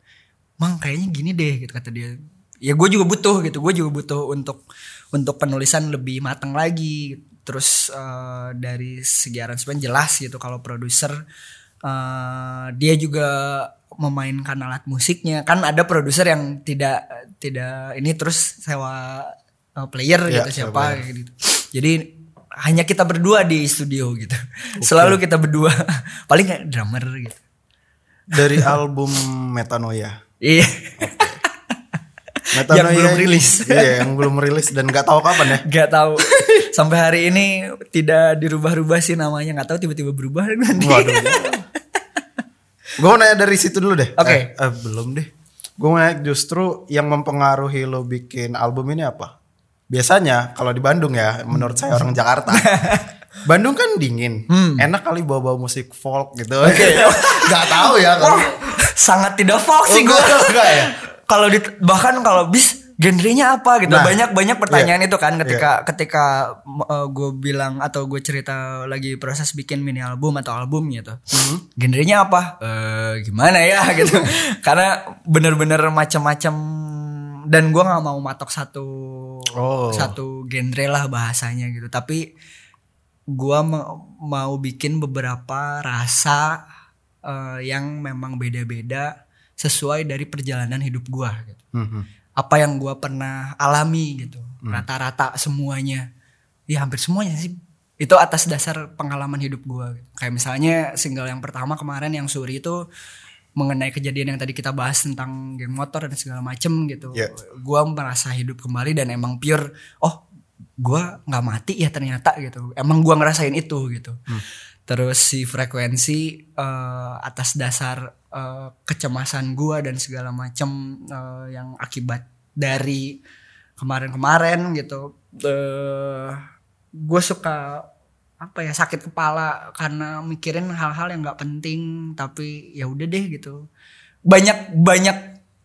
Speaker 2: mang kayaknya gini deh gitu kata dia. Ya gue juga butuh gitu gue juga butuh untuk untuk penulisan lebih matang lagi. Terus eh, dari segi aransemen jelas gitu kalau produser. Eh, dia juga memainkan alat musiknya. Kan ada produser yang tidak tidak ini terus sewa eh, player
Speaker 1: Ya,
Speaker 2: gitu siapa kayak gitu. Jadi hanya kita berdua di studio gitu selalu kita berdua paling kayak drummer gitu
Speaker 1: Dari album Metanoia.
Speaker 2: iya [laughs]
Speaker 1: Metanoia
Speaker 2: Yang belum rilis.
Speaker 1: Iya, yang belum rilis dan nggak tahu kapan ya.
Speaker 2: Gak tahu sampai hari ini tidak dirubah-rubah sih namanya nggak tahu tiba-tiba berubah [laughs] nanti.
Speaker 1: Waduh. gue mau nanya dari situ dulu deh.
Speaker 2: Oke.
Speaker 1: Eh, eh, belum deh. Gue mau nanya justru yang mempengaruhi lo bikin album ini apa? Biasanya kalau di Bandung ya, menurut saya orang Jakarta. [laughs] Bandung kan dingin, enak kali bawa-bawa musik folk gitu.
Speaker 2: Hmm. Oke. [laughs]
Speaker 1: Gak tahu ya kalau.
Speaker 2: Wah, sangat tidak folk sih
Speaker 1: Oh,
Speaker 2: gue.
Speaker 1: ya? [laughs]
Speaker 2: Kalau di bahkan kalau bis genrenya apa gitu
Speaker 1: Nah,
Speaker 2: banyak banyak pertanyaan
Speaker 1: iya.
Speaker 2: itu kan ketika ketika gue bilang atau gue cerita lagi proses bikin mini album atau album gitu
Speaker 1: Hmm.
Speaker 2: genrenya apa Eh, gimana ya gitu karena bener-bener macam-macam dan gue nggak mau matok satu
Speaker 1: Oh.
Speaker 2: satu genre lah bahasanya gitu tapi gua ma- mau bikin beberapa rasa eh, yang memang beda-beda sesuai dari perjalanan hidup gua gitu.
Speaker 1: Mhm.
Speaker 2: Apa yang gua pernah alami gitu. Rata-rata semuanya. Ya hampir semuanya sih. Itu atas dasar pengalaman hidup gua gitu. Kayak misalnya single yang pertama kemarin yang Suri itu mengenai kejadian yang tadi kita bahas tentang geng motor dan segala macem gitu.
Speaker 1: Yeah.
Speaker 2: Gua merasa hidup kembali dan emang pure oh gua nggak mati ya ternyata gitu. Emang gua ngerasain itu gitu. Terus si frekuensi eh, atas dasar eh, kecemasan gua dan segala macem eh, yang akibat dari kemarin-kemarin gitu. eh gue suka apa ya sakit kepala karena mikirin hal-hal yang nggak penting tapi ya udah deh gitu. Banyak banyak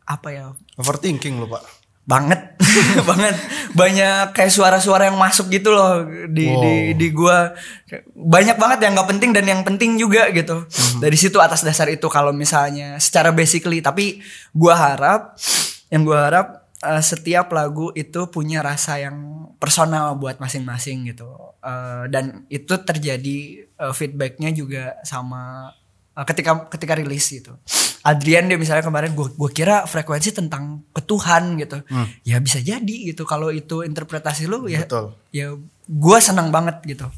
Speaker 2: apa ya
Speaker 1: Overthinking lo pak.
Speaker 2: banget [laughs] banget banyak kayak suara-suara yang masuk gitu loh di
Speaker 1: Wow.
Speaker 2: di di gua banyak banget yang nggak penting dan yang penting juga gitu dari situ atas dasar itu kalau misalnya secara basically tapi gua harap yang gua harap eh, setiap lagu itu punya rasa yang personal buat masing-masing gitu Eh, dan itu terjadi eh, feedbacknya juga sama eh, ketika ketika rilis gitu. Adrian dia misalnya kemarin gue gue kira frekuensi tentang ketuhan gitu. Ya bisa jadi gitu kalau itu interpretasi lu ya
Speaker 1: Betul.
Speaker 2: ya gue senang banget gitu.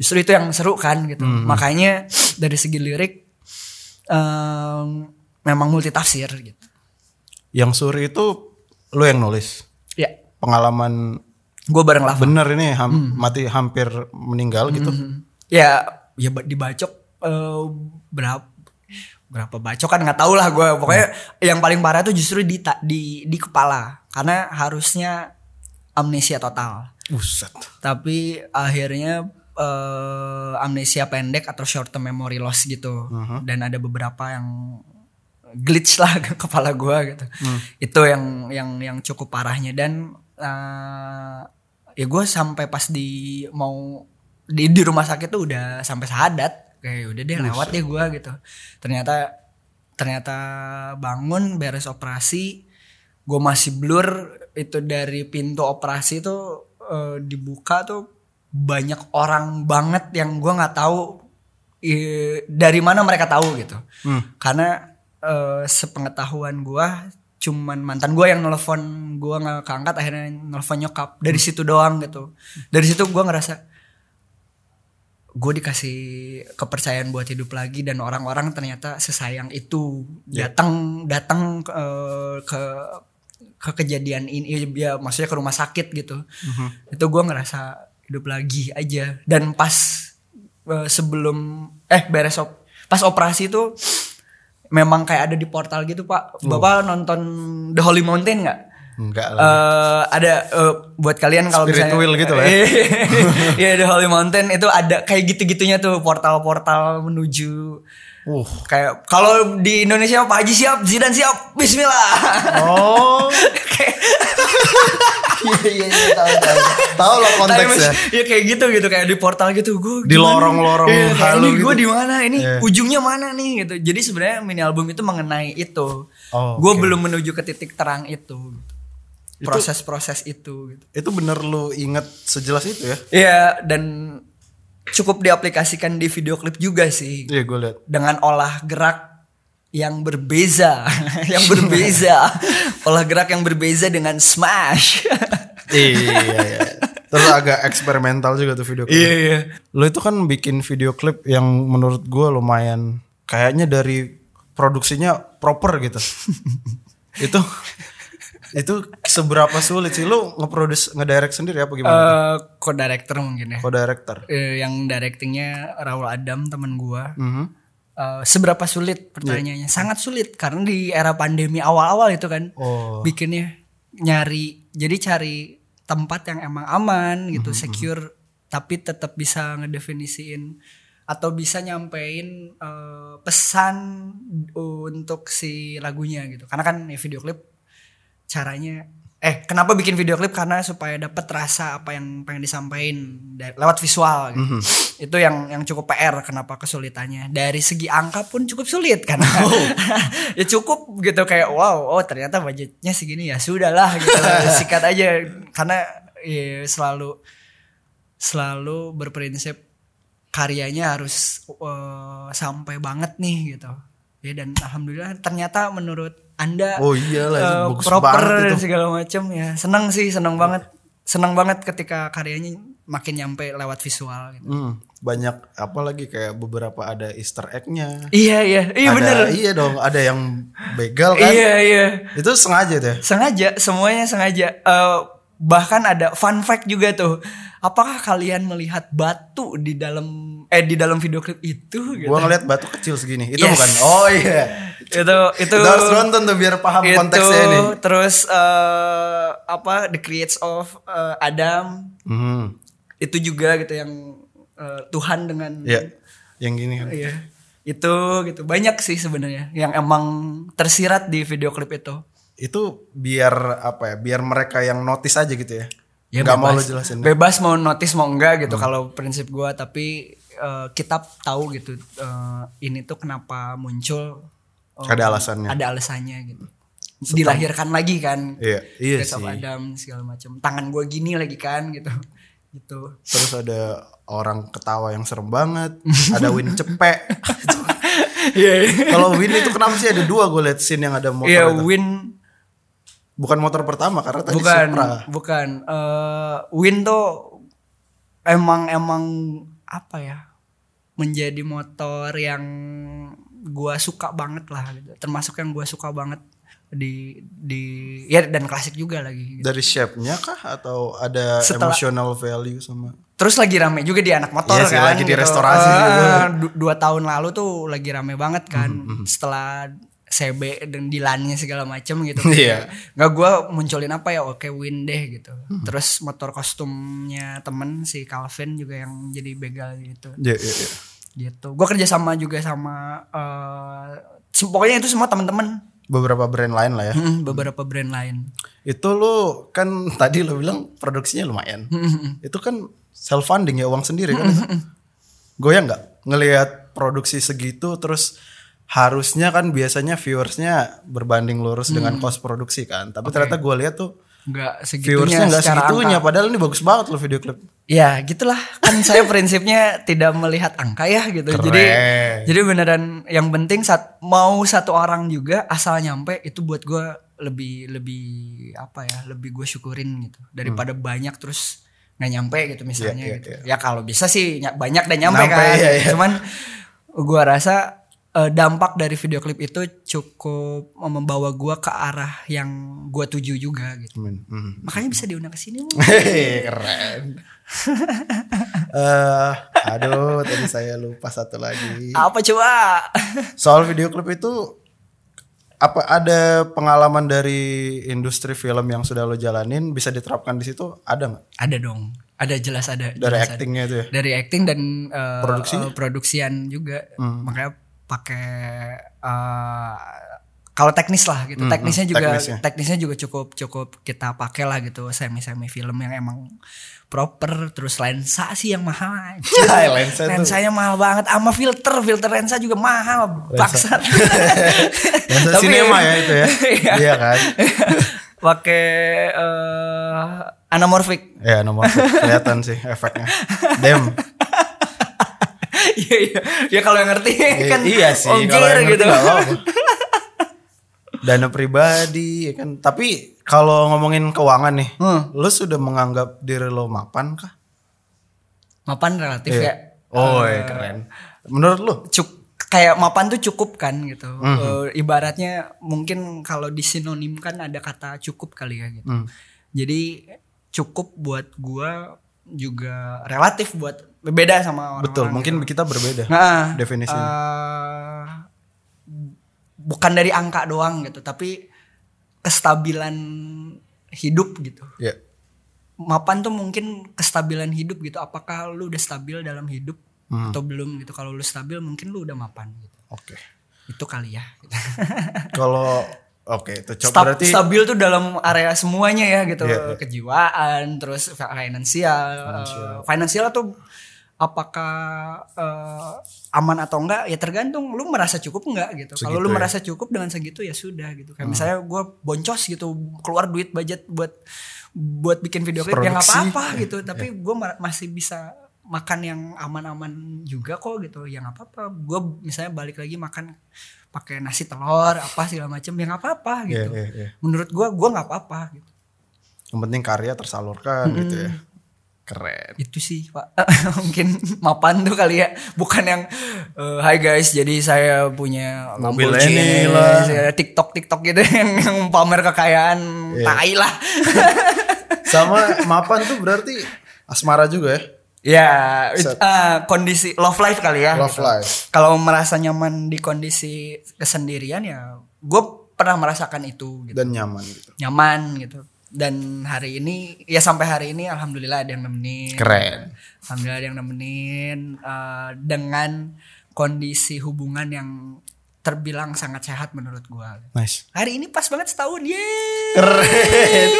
Speaker 2: Justru itu yang seru kan gitu. Makanya dari segi lirik em, memang multitafsir gitu.
Speaker 1: Yang Suri itu lo yang nulis.
Speaker 2: Ya,
Speaker 1: Pengalaman
Speaker 2: gue bareng Lava.
Speaker 1: bener ini ham-
Speaker 2: Hmm.
Speaker 1: mati hampir meninggal gitu.
Speaker 2: Ya, ya ba- dibacok eh, berapa berapa bacok kan nggak tahu lah gue pokoknya yang paling parah tuh justru di di di kepala karena harusnya amnesia total
Speaker 1: Buset.
Speaker 2: tapi akhirnya eh, amnesia pendek atau short term memory loss gitu dan ada beberapa yang glitch lah [laughs] ke kepala gua gitu. Itu yang yang yang cukup parahnya. Dan eh, ya gue sampai pas di mau di di rumah sakit tuh udah sampai sahadat kayak udah deh lewat deh gua gitu. Ternyata ternyata bangun beres operasi gue masih blur. Itu dari pintu operasi tuh eh, dibuka tuh banyak orang banget yang gua nggak tahu eh, dari mana mereka tahu gitu. Karena eh, sepengetahuan gua cuman mantan gua yang nelfon gua nggak keangkat akhirnya nelfon nyokap. Dari situ doang gitu. Dari situ gua ngerasa gue dikasih kepercayaan buat hidup lagi dan orang-orang ternyata sesayang itu. Datang datang eh, ke ke kejadian ini ya maksudnya ke rumah sakit gitu. Itu gue ngerasa hidup lagi aja. Dan pas eh, sebelum eh beres op- pas operasi itu memang kayak ada di portal gitu pak bapak nonton The Holy Mountain nggak
Speaker 1: Enggak lah.
Speaker 2: Eh, ada eh, buat kalian kalau
Speaker 1: Spirit
Speaker 2: misalnya
Speaker 1: wheel gitu lah ya. [laughs]
Speaker 2: Iya The Holy Mountain itu ada kayak gitu-gitunya tuh portal-portal menuju
Speaker 1: Uh.
Speaker 2: Kayak kalau di Indonesia Pak Haji siap, Zidan siap, Bismillah.
Speaker 1: Oh. [laughs]
Speaker 2: Kayak
Speaker 1: Iya iya iya tahu tahu. Tahu lah konteksnya.
Speaker 2: ya kayak gitu gitu kayak di portal gitu gue
Speaker 1: Di lorong-lorong halu
Speaker 2: ini gue
Speaker 1: gitu.
Speaker 2: di mana ini
Speaker 1: Iya.
Speaker 2: ujungnya mana nih gitu jadi sebenarnya mini album itu mengenai itu
Speaker 1: Oh,
Speaker 2: gue belum menuju ke titik terang itu proses-proses itu gitu
Speaker 1: Itu bener lu inget sejelas itu ya?
Speaker 2: Iya dan cukup diaplikasikan di video klip juga sih
Speaker 1: Iya gue liat.
Speaker 2: dengan olah gerak yang berbeza, [laughs] yang berbeza, [laughs] olah gerak yang berbeza dengan smash.
Speaker 1: iya iya. Terus agak eksperimental juga tuh video klip.
Speaker 2: Iya iya.
Speaker 1: Lo itu kan bikin video klip yang menurut gue lumayan kayaknya dari produksinya proper gitu. itu [laughs] itu seberapa sulit sih lu ngeproduce ngedirect sendiri apa gimana?
Speaker 2: Eh, co-director mungkin ya.
Speaker 1: Co-director.
Speaker 2: Eh, yang directingnya Raul Adam teman gua.
Speaker 1: Mhm.
Speaker 2: Eh, seberapa sulit pertanyaannya? Sangat sulit karena di era pandemi awal-awal itu kan
Speaker 1: Oh.
Speaker 2: bikinnya nyari jadi cari tempat yang emang aman gitu, secure tapi tetap bisa ngedefinisiin atau bisa nyampein eh, pesan untuk si lagunya gitu. Karena kan ya video klip caranya. Eh kenapa bikin video klip? Karena supaya dapat rasa apa yang pengen disampaikan da- lewat visual gitu. Itu yang yang cukup PR kenapa kesulitannya. Dari segi angka pun cukup sulit karena [laughs] [laughs] ya cukup gitu. Kayak wow oh ternyata budgetnya segini ya sudahlah gitu. [laughs] Sikat aja. Karena ya, selalu selalu berprinsip karyanya harus eh, sampai banget nih gitu. Ya dan alhamdulillah ternyata menurut Anda
Speaker 1: Oh iyalah itu
Speaker 2: eh, proper dan segala macam ya. Senang sih, senang banget. Senang banget ketika karyanya makin nyampe lewat visual gitu.
Speaker 1: Hmm, banyak apa lagi kayak beberapa ada Easter egg-nya.
Speaker 2: Iya, iya. Iya
Speaker 1: Ada-
Speaker 2: bener.
Speaker 1: Iya dong, ada yang begal kan?
Speaker 2: Iya, iya.
Speaker 1: Itu sengaja tuh ya?
Speaker 2: Sengaja, semuanya sengaja. Eh, bahkan ada fun fact juga tuh. Apakah kalian melihat batu di dalam eh di dalam video klip itu gitu?
Speaker 1: Gua ngeliat batu kecil segini. Itu
Speaker 2: Yes.
Speaker 1: bukan. Oh iya.
Speaker 2: itu itu
Speaker 1: Itu harus nonton tuh biar paham
Speaker 2: itu
Speaker 1: konteksnya ini.
Speaker 2: terus eh, apa the creates of eh, Adam
Speaker 1: Hmm.
Speaker 2: itu juga gitu yang eh, Tuhan dengan
Speaker 1: Iya. Yang gini kan.
Speaker 2: Iya. itu gitu banyak sih sebenarnya yang emang tersirat di video klip itu
Speaker 1: Itu biar apa ya? Biar mereka yang notice aja gitu ya.
Speaker 2: ya
Speaker 1: Gak mau lo jelasin.
Speaker 2: bebas mau notice mau enggak
Speaker 1: Hmm.
Speaker 2: gitu kalau prinsip gua tapi eh, kita tahu gitu eh, ini tuh kenapa muncul eh,
Speaker 1: Ada alasannya.
Speaker 2: ada alasannya gitu dilahirkan lagi kan
Speaker 1: Iya, iya sih.
Speaker 2: Adam segala macam tangan gua gini lagi kan gitu [laughs] gitu
Speaker 1: Terus ada orang ketawa yang serem banget. ada Win [laughs] cepek.
Speaker 2: Iya,
Speaker 1: Kalau Win itu kenapa sih ada dua gue liat scene yang ada motor
Speaker 2: Iya, win
Speaker 1: Bukan motor pertama karena tadi
Speaker 2: bukan
Speaker 1: Supra.
Speaker 2: bukan Eh, win tuh emang emang apa ya menjadi motor yang gua suka banget lah gitu. termasuk yang gua suka banget di di ya dan klasik juga lagi gitu.
Speaker 1: Dari shape-nya kah atau ada
Speaker 2: Setelah-
Speaker 1: emotional value sama
Speaker 2: terus lagi rame juga di anak motor
Speaker 1: Iya sih,
Speaker 2: kan
Speaker 1: lagi di restorasi
Speaker 2: Eh,
Speaker 1: juga.
Speaker 2: du- dua tahun lalu tuh lagi rame banget kan
Speaker 1: Hmm,
Speaker 2: setelah CB dan Dilannya segala macem gitu [laughs]
Speaker 1: Iya.
Speaker 2: nggak gue munculin apa ya oke win deh gitu
Speaker 1: Hmm.
Speaker 2: terus motor kostumnya temen si Calvin juga yang jadi begal gitu
Speaker 1: Iya, iya, iya.
Speaker 2: gitu gue kerja sama juga sama eh, se- pokoknya itu semua teman-teman
Speaker 1: Beberapa brand lain lah ya.
Speaker 2: Mm, beberapa brand lain
Speaker 1: Itu lu kan [laughs] tadi lu bilang produksinya lumayan. itu kan self funding ya uang sendiri kan. Goyang nggak ngelihat produksi segitu terus harusnya kan biasanya viewersnya berbanding lurus dengan cost produksi kan. Tapi ternyata gue lihat tuh
Speaker 2: nggak segitunya
Speaker 1: viewersnya nggak segitunya.
Speaker 2: angka.
Speaker 1: Padahal ini bagus banget loh video klip.
Speaker 2: ya gitulah kan saya prinsipnya tidak melihat angka ya gitu
Speaker 1: Keren.
Speaker 2: jadi jadi beneran yang penting saat mau satu orang juga asal nyampe itu buat gue lebih lebih apa ya lebih gue syukurin gitu daripada banyak terus nggak nyampe gitu misalnya
Speaker 1: Hmm. Iya, iya,
Speaker 2: gitu
Speaker 1: iya.
Speaker 2: ya kalau bisa sih ny- banyak dan nyampe,
Speaker 1: Nyampe,
Speaker 2: kan
Speaker 1: iya, iya.
Speaker 2: cuman gue rasa eh, dampak dari video klip itu cukup membawa gue ke arah yang gue tuju juga gitu
Speaker 1: Amin. Hmm.
Speaker 2: makanya bisa diundang ke sini
Speaker 1: keren. [laughs] Eh, aduh, tadi saya lupa satu lagi.
Speaker 2: apa coba
Speaker 1: Soal video klip itu apa ada pengalaman dari industri film yang sudah lo jalanin bisa diterapkan di situ ada nggak
Speaker 2: Ada dong. Ada jelas ada.
Speaker 1: dari
Speaker 2: jelas ada.
Speaker 1: actingnya itu ya
Speaker 2: Dari acting dan uh,
Speaker 1: Produksinya?
Speaker 2: uh, produksian juga. Makanya pakai eh, kalau teknis lah gitu.
Speaker 1: Hmm,
Speaker 2: teknisnya
Speaker 1: hmm,
Speaker 2: juga
Speaker 1: teknisnya.
Speaker 2: teknisnya juga cukup cukup kita pakai lah gitu semi-semi film yang emang proper terus lensa sih yang mahal. [laughs]
Speaker 1: Ya, lensa tuh.
Speaker 2: lensanya mahal banget sama filter filter lensa juga mahal bangsat [laughs]
Speaker 1: Lensa
Speaker 2: Tapi-
Speaker 1: sinema [laughs] ya itu ya.
Speaker 2: Iya.
Speaker 1: Iya kan?
Speaker 2: pakai eh, anamorphic
Speaker 1: Ya nomor kelihatan sih efeknya. Dem.
Speaker 2: Iya iya ya kalau yang ngerti kan
Speaker 1: iya sih
Speaker 2: ongkir
Speaker 1: yang
Speaker 2: gitu.
Speaker 1: Dana pribadi ya kan. Tapi kalau ngomongin keuangan nih,
Speaker 2: Hmm.
Speaker 1: lu sudah menganggap diri lo mapan kah?
Speaker 2: mapan relatif
Speaker 1: Iya.
Speaker 2: ya
Speaker 1: Oh, iya, keren. Menurut lu?
Speaker 2: cuk kayak mapan tuh cukup kan gitu
Speaker 1: Mhm.
Speaker 2: Eh, ibaratnya mungkin kalau disinonimkan ada kata cukup kali ya gitu
Speaker 1: Hmm.
Speaker 2: jadi cukup buat gua juga relatif buat beda sama orang
Speaker 1: Betul, mungkin kita berbeda
Speaker 2: nah
Speaker 1: definisinya.
Speaker 2: eh, bukan dari angka doang gitu tapi kestabilan hidup gitu
Speaker 1: Ya.
Speaker 2: mapan tuh mungkin kestabilan hidup gitu apakah lu udah stabil dalam hidup
Speaker 1: Hmm.
Speaker 2: atau belum gitu kalau lu stabil mungkin lu udah mapan gitu
Speaker 1: Oke.
Speaker 2: itu kali ya gitu.
Speaker 1: Kalau oke itu coba
Speaker 2: Stab-
Speaker 1: berarti
Speaker 2: stabil tuh dalam area semuanya ya gitu.
Speaker 1: Iya, iya.
Speaker 2: kejiwaan terus finansial. Finansial, finansial tuh apakah eh, aman atau enggak? Ya tergantung lu merasa cukup enggak gitu. Kalau lu
Speaker 1: ya.
Speaker 2: merasa cukup dengan segitu ya sudah gitu. Kayak misalnya gue boncos gitu keluar duit budget buat buat bikin video klip ya
Speaker 1: Produksi.
Speaker 2: apa-apa gitu. Tapi gue masih bisa makan yang aman-aman juga kok gitu. Ya nggak apa-apa. Gue misalnya balik lagi makan pakai nasi telur apa segala macam ya nggak apa-apa
Speaker 1: Iya,
Speaker 2: gitu
Speaker 1: iya, iya.
Speaker 2: menurut gue gue nggak apa-apa gitu
Speaker 1: Yang penting karya tersalurkan gitu ya. Keren.
Speaker 2: itu sih pak [laughs] mungkin mapan tuh kali ya bukan yang Hai guys jadi saya punya
Speaker 1: Mobil ini lah. [laughs]
Speaker 2: TikTok TikTok gitu [laughs] yang, yang pamer kekayaan
Speaker 1: Iya.
Speaker 2: tai lah
Speaker 1: Sama mapan tuh berarti asmara juga ya.
Speaker 2: Ya
Speaker 1: Set.
Speaker 2: eh, kondisi love life kali ya
Speaker 1: Love
Speaker 2: gitu.
Speaker 1: life.
Speaker 2: kalau merasa nyaman di kondisi kesendirian ya gue pernah merasakan itu gitu
Speaker 1: Dan nyaman gitu.
Speaker 2: nyaman gitu dan hari ini ya sampai hari ini alhamdulillah ada yang nemenin
Speaker 1: Keren.
Speaker 2: alhamdulillah ada yang nemenin eh, dengan kondisi hubungan yang terbilang sangat sehat menurut gua
Speaker 1: Nice.
Speaker 2: hari ini pas banget setahun yeay
Speaker 1: Keren.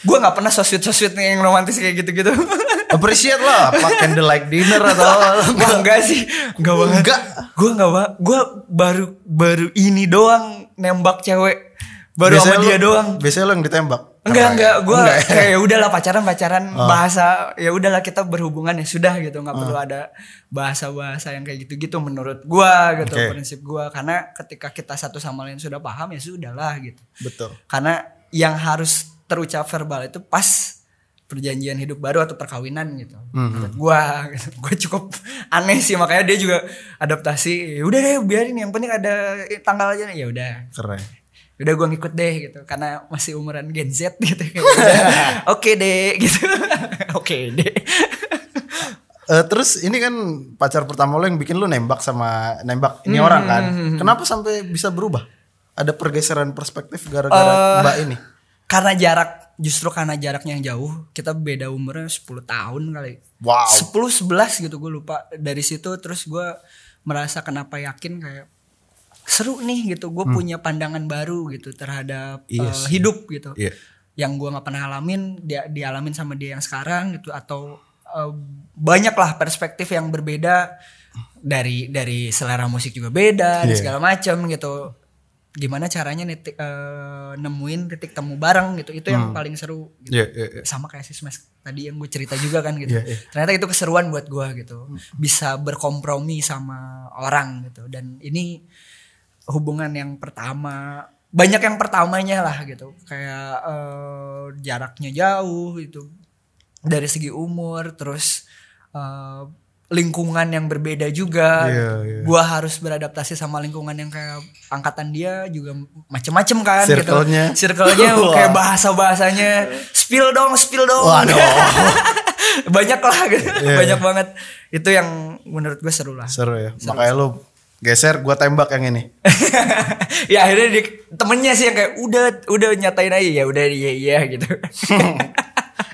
Speaker 2: gue nggak pernah sosweet sosweet yang romantis kayak gitu gitu [laughs]
Speaker 1: Appreciate lah, apa candlelight dinner atau [laughs]
Speaker 2: Wah enggak sih. Enggak banget.
Speaker 1: Enggak.
Speaker 2: Gue enggak banget Gue baru Baru ini doang Nembak cewek. Baru sama
Speaker 1: Biasanya
Speaker 2: dia
Speaker 1: lu-
Speaker 2: doang.
Speaker 1: Biasanya lo yang ditembak.
Speaker 2: Enggak enggak. Gue
Speaker 1: ya?
Speaker 2: kayak ya udahlah pacaran pacaran Bahasa Ya udahlah kita berhubungan ya sudah gitu. Nggak perlu ada Bahasa-bahasa yang kayak gitu-gitu Menurut gue gitu
Speaker 1: Oke.
Speaker 2: Prinsip gue Karena ketika kita satu sama lain sudah paham Ya sudahlah gitu.
Speaker 1: Betul.
Speaker 2: Karena yang harus terucap verbal itu pas perjanjian hidup baru atau perkawinan gitu.
Speaker 1: Hmm,
Speaker 2: Menurut gua gitu. gua cukup [laughs] aneh sih makanya dia juga adaptasi. Ya udah deh biarin yang penting ada tanggal aja ya udah.
Speaker 1: Keren.
Speaker 2: Udah gua ngikut deh gitu karena masih umuran Gen Z [laughs] gitu [laughs] Oke deh gitu. Oke deh.
Speaker 1: Eh, terus ini kan pacar pertama lo yang bikin lo nembak sama nembak
Speaker 2: Hmm,
Speaker 1: ini orang kan. Kenapa sampai bisa berubah? Ada pergeseran perspektif gara-gara mbak ini.
Speaker 2: Karena jarak justru karena jaraknya yang jauh, kita beda umurnya 10 tahun kali.
Speaker 1: Wow.
Speaker 2: 10 11 gitu gue lupa. Dari situ terus gue merasa kenapa yakin kayak seru nih gitu. Gue punya pandangan baru gitu terhadap
Speaker 1: Iya
Speaker 2: eh,
Speaker 1: sih.
Speaker 2: hidup gitu.
Speaker 1: Iya.
Speaker 2: Yang gue nggak pernah alamin, dia dialamin sama dia yang sekarang gitu atau eh, banyak lah perspektif yang berbeda dari dari selera musik juga beda dan
Speaker 1: Iya.
Speaker 2: segala macam gitu. Gimana caranya nitik, eh, nemuin titik temu bareng gitu. Itu yang paling seru gitu
Speaker 1: Iya, iya, iya.
Speaker 2: sama kayak si Smash tadi yang gue cerita juga kan gitu.
Speaker 1: Iya, iya.
Speaker 2: Ternyata itu keseruan buat gue gitu. Bisa berkompromi sama orang gitu. Dan ini hubungan yang pertama banyak yang pertamanya lah gitu. Kayak eh, jaraknya jauh gitu. Dari segi umur terus eh, lingkungan yang berbeda juga.
Speaker 1: Iya, iya.
Speaker 2: Gua harus beradaptasi sama lingkungan yang kayak angkatan dia juga macem-macem kan
Speaker 1: Circle-nya.
Speaker 2: gitu. Circle-nya [laughs] kayak bahasa-bahasanya spill dong, spill dong.
Speaker 1: Waduh. [laughs]
Speaker 2: Banyak lah gitu.
Speaker 1: Iya,
Speaker 2: Banyak banget. Itu yang menurut gue seru lah.
Speaker 1: Seru ya. Makanya lo geser gua tembak yang ini. [laughs]
Speaker 2: ya akhirnya di, temennya sih yang kayak udah udah nyatain aja ya udah iya iya gitu.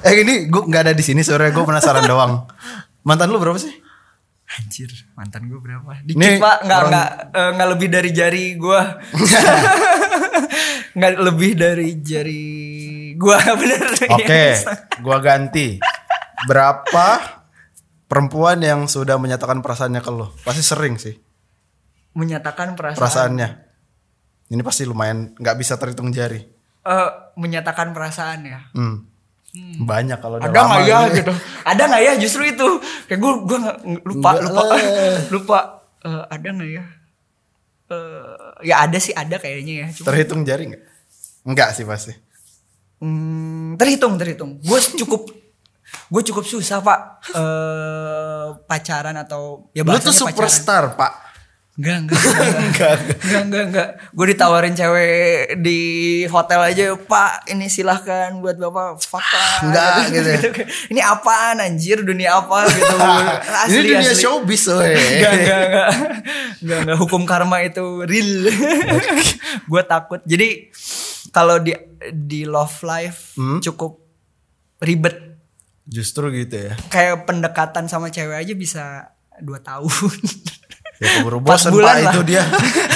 Speaker 1: eh ini gua nggak ada di sini sore gue penasaran doang. Mantan lu berapa sih?
Speaker 2: Anjir, mantan gue berapa? Dikit
Speaker 1: Nih,
Speaker 2: pak, nggak
Speaker 1: orang-
Speaker 2: nggak eh, nggak lebih dari jari gue, [laughs] nggak lebih dari jari gue [laughs] bener.
Speaker 1: Oke, gua ganti. Berapa perempuan yang sudah menyatakan perasaannya ke lo? Pasti sering sih
Speaker 2: Menyatakan perasaan.
Speaker 1: perasaannya. Ini pasti lumayan nggak bisa terhitung jari.
Speaker 2: Eh, menyatakan perasaan ya.
Speaker 1: Hmm. Banyak kalau
Speaker 2: Ada nggak ya
Speaker 1: gitu.
Speaker 2: Ada nggak ya justru itu? Kayak gue gue lupa
Speaker 1: Enggak
Speaker 2: lupa
Speaker 1: lah. [laughs]
Speaker 2: lupa. Eh, ada nggak ya? Eh, ya ada sih ada kayaknya ya. Cuma
Speaker 1: Terhitung jari nggak? Enggak sih pasti.
Speaker 2: Hmm, terhitung terhitung. Gue cukup gue cukup susah pak eh pacaran atau ya
Speaker 1: Lu tuh
Speaker 2: bahasanya pacaran.
Speaker 1: superstar, Pak.
Speaker 2: Enggak enggak enggak enggak enggak [laughs] enggak. Gue ditawarin cewek di hotel aja pak ini silahkan buat bapak fuck.
Speaker 1: Enggak, [laughs] gitu.
Speaker 2: Ini apaan anjir dunia apa gitu. [laughs]
Speaker 1: Ini dunia showbiz, weh.
Speaker 2: Enggak, enggak, enggak. Enggak, enggak. Hukum karma itu real. gue takut. Jadi kalau di di love life
Speaker 1: Hmm?
Speaker 2: cukup ribet.
Speaker 1: Justru gitu ya.
Speaker 2: Kayak pendekatan sama cewek aja bisa dua tahun.
Speaker 1: Ya keburu bosan Pak
Speaker 2: lah.
Speaker 1: itu dia. [laughs]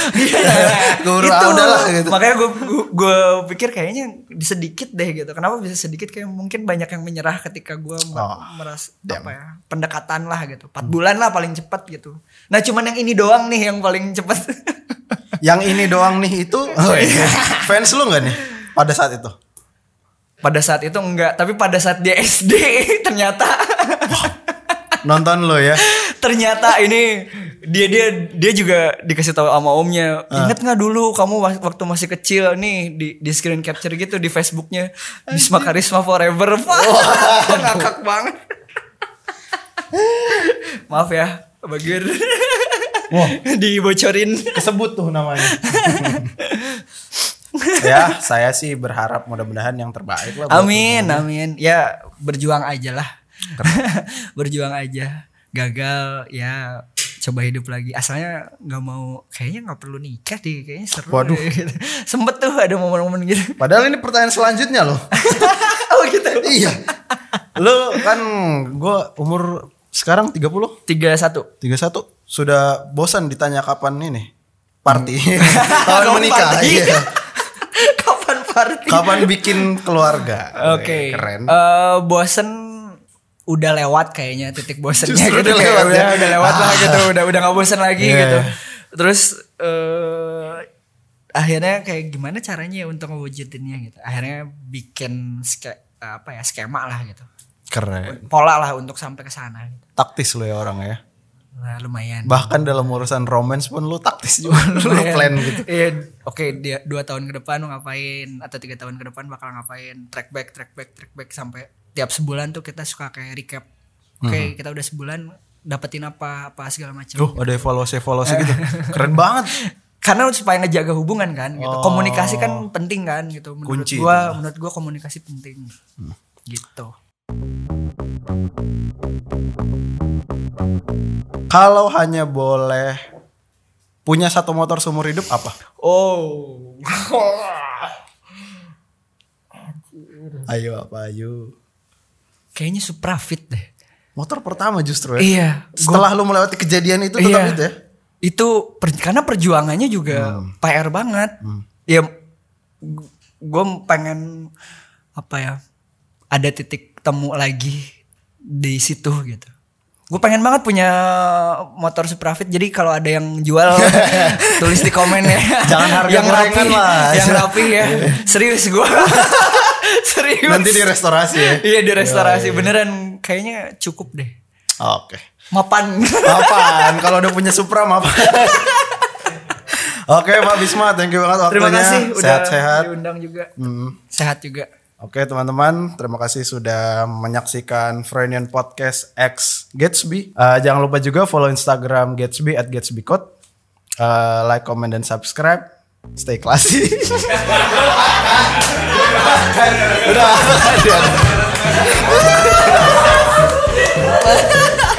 Speaker 2: Iya.
Speaker 1: Keburu
Speaker 2: Itu.
Speaker 1: ah, udahlah gitu.
Speaker 2: Makanya gue gue pikir kayaknya sedikit deh gitu. Kenapa bisa sedikit? Kayak mungkin banyak yang menyerah ketika gue
Speaker 1: Oh,
Speaker 2: meras
Speaker 1: damn.
Speaker 2: apa ya pendekatan lah gitu. Empat bulan lah paling cepat gitu. Nah cuman yang ini doang nih yang paling cepat. [laughs]
Speaker 1: Yang ini doang nih itu [laughs] oh, iya. fans lu nggak nih pada saat itu?
Speaker 2: pada saat itu enggak, tapi pada saat dia SD ternyata
Speaker 1: Nonton lo ya.
Speaker 2: Ternyata ini dia dia dia juga dikasih tahu sama omnya inget nggak dulu kamu wa- waktu masih kecil nih di di screen capture gitu di Facebooknya Bisma Karisma Forever. [laughs] Wah, ngakak banget. Maaf ya Bagir
Speaker 1: Wah. [laughs]
Speaker 2: dibocorin.
Speaker 1: Kesebut tuh namanya. [laughs] ya, saya sih berharap mudah-mudahan yang terbaik lah.
Speaker 2: amin amin. Ya berjuang aja lah. Berjuang aja gagal ya coba hidup lagi asalnya nggak mau kayaknya nggak perlu nikah deh kayaknya seru
Speaker 1: Waduh.
Speaker 2: deh, gitu. [laughs] sempet tuh ada momen-momen gitu
Speaker 1: Padahal ini pertanyaan selanjutnya loh. [laughs]
Speaker 2: oh gitu
Speaker 1: iya. Lu kan gue umur sekarang 30,
Speaker 2: tiga satu
Speaker 1: 31 sudah bosan ditanya kapan ini party. [laughs] kapan
Speaker 2: Kapan
Speaker 1: menikah?
Speaker 2: party?
Speaker 1: Iya.
Speaker 2: kapan party
Speaker 1: Kapan bikin keluarga?
Speaker 2: oke
Speaker 1: Keren.
Speaker 2: Eh, bosen udah lewat kayaknya titik bosennya
Speaker 1: Justru
Speaker 2: gitu
Speaker 1: udah
Speaker 2: kayak
Speaker 1: lewat
Speaker 2: udah,
Speaker 1: ya?
Speaker 2: udah lewat lah
Speaker 1: Ah.
Speaker 2: gitu udah udah nggak bosen lagi
Speaker 1: Iya.
Speaker 2: gitu terus eh akhirnya kayak gimana caranya ya untuk ngewujudinnya gitu akhirnya bikin ske- apa ya skema lah gitu
Speaker 1: Keren.
Speaker 2: pola lah untuk sampai ke sana gitu.
Speaker 1: Taktis lo ya orang ya.
Speaker 2: nah lumayan
Speaker 1: Bahkan dalam urusan romance pun lu taktis juga. lu plan gitu.
Speaker 2: Iya, oke dia dua tahun ke depan lu ngapain atau tiga tahun ke depan bakal ngapain? Track back, track back, track back sampai tiap sebulan tuh kita suka kayak recap. Oke, kita udah sebulan dapetin apa apa segala macam.
Speaker 1: Duh, ada evaluasi-evaluasi gitu. [laughs] Keren banget.
Speaker 2: Karena supaya ngejaga hubungan kan, gitu.
Speaker 1: Oh.
Speaker 2: Komunikasi kan penting kan, gitu. Menurut
Speaker 1: Kunci
Speaker 2: gua,
Speaker 1: itu.
Speaker 2: menurut gua komunikasi penting. Gitu.
Speaker 1: Kalau hanya boleh punya satu motor seumur hidup apa?
Speaker 2: Oh.
Speaker 1: Ayo apa ayo.
Speaker 2: Kayaknya Supra Fit deh.
Speaker 1: Motor pertama justru ya.
Speaker 2: Iya.
Speaker 1: Setelah lu melewati kejadian itu tetap
Speaker 2: Iya.
Speaker 1: itu ya.
Speaker 2: Itu per- karena perjuangannya juga PR banget. Ya gue pengen apa ya? Ada titik temu lagi di situ gitu. Gue pengen banget punya motor Suprafit. Jadi kalau ada yang jual [laughs] tulis di komen ya.
Speaker 1: Jangan harga
Speaker 2: yang rapi,
Speaker 1: lah.
Speaker 2: Yang rapi ya. [laughs] Serius gue. [laughs] Serius.
Speaker 1: Nanti di restorasi ya.
Speaker 2: Iya di restorasi beneran kayaknya cukup deh.
Speaker 1: Oke.
Speaker 2: Mapan.
Speaker 1: Apaan? Kalau udah punya Supra apa? Oke Pak Bisma, thank you banget waktunya.
Speaker 2: Terima kasih udah
Speaker 1: Sehat-sehat.
Speaker 2: diundang juga.
Speaker 1: Hmm.
Speaker 2: Sehat juga.
Speaker 1: Oke teman-teman, terima kasih sudah menyaksikan Freudian Podcast X Gatsby. Eh, jangan lupa juga follow Instagram Gatsby at Gatsby Code. Eh, like, comment, dan subscribe. Stay classy. [laughs] Udah. [laughs]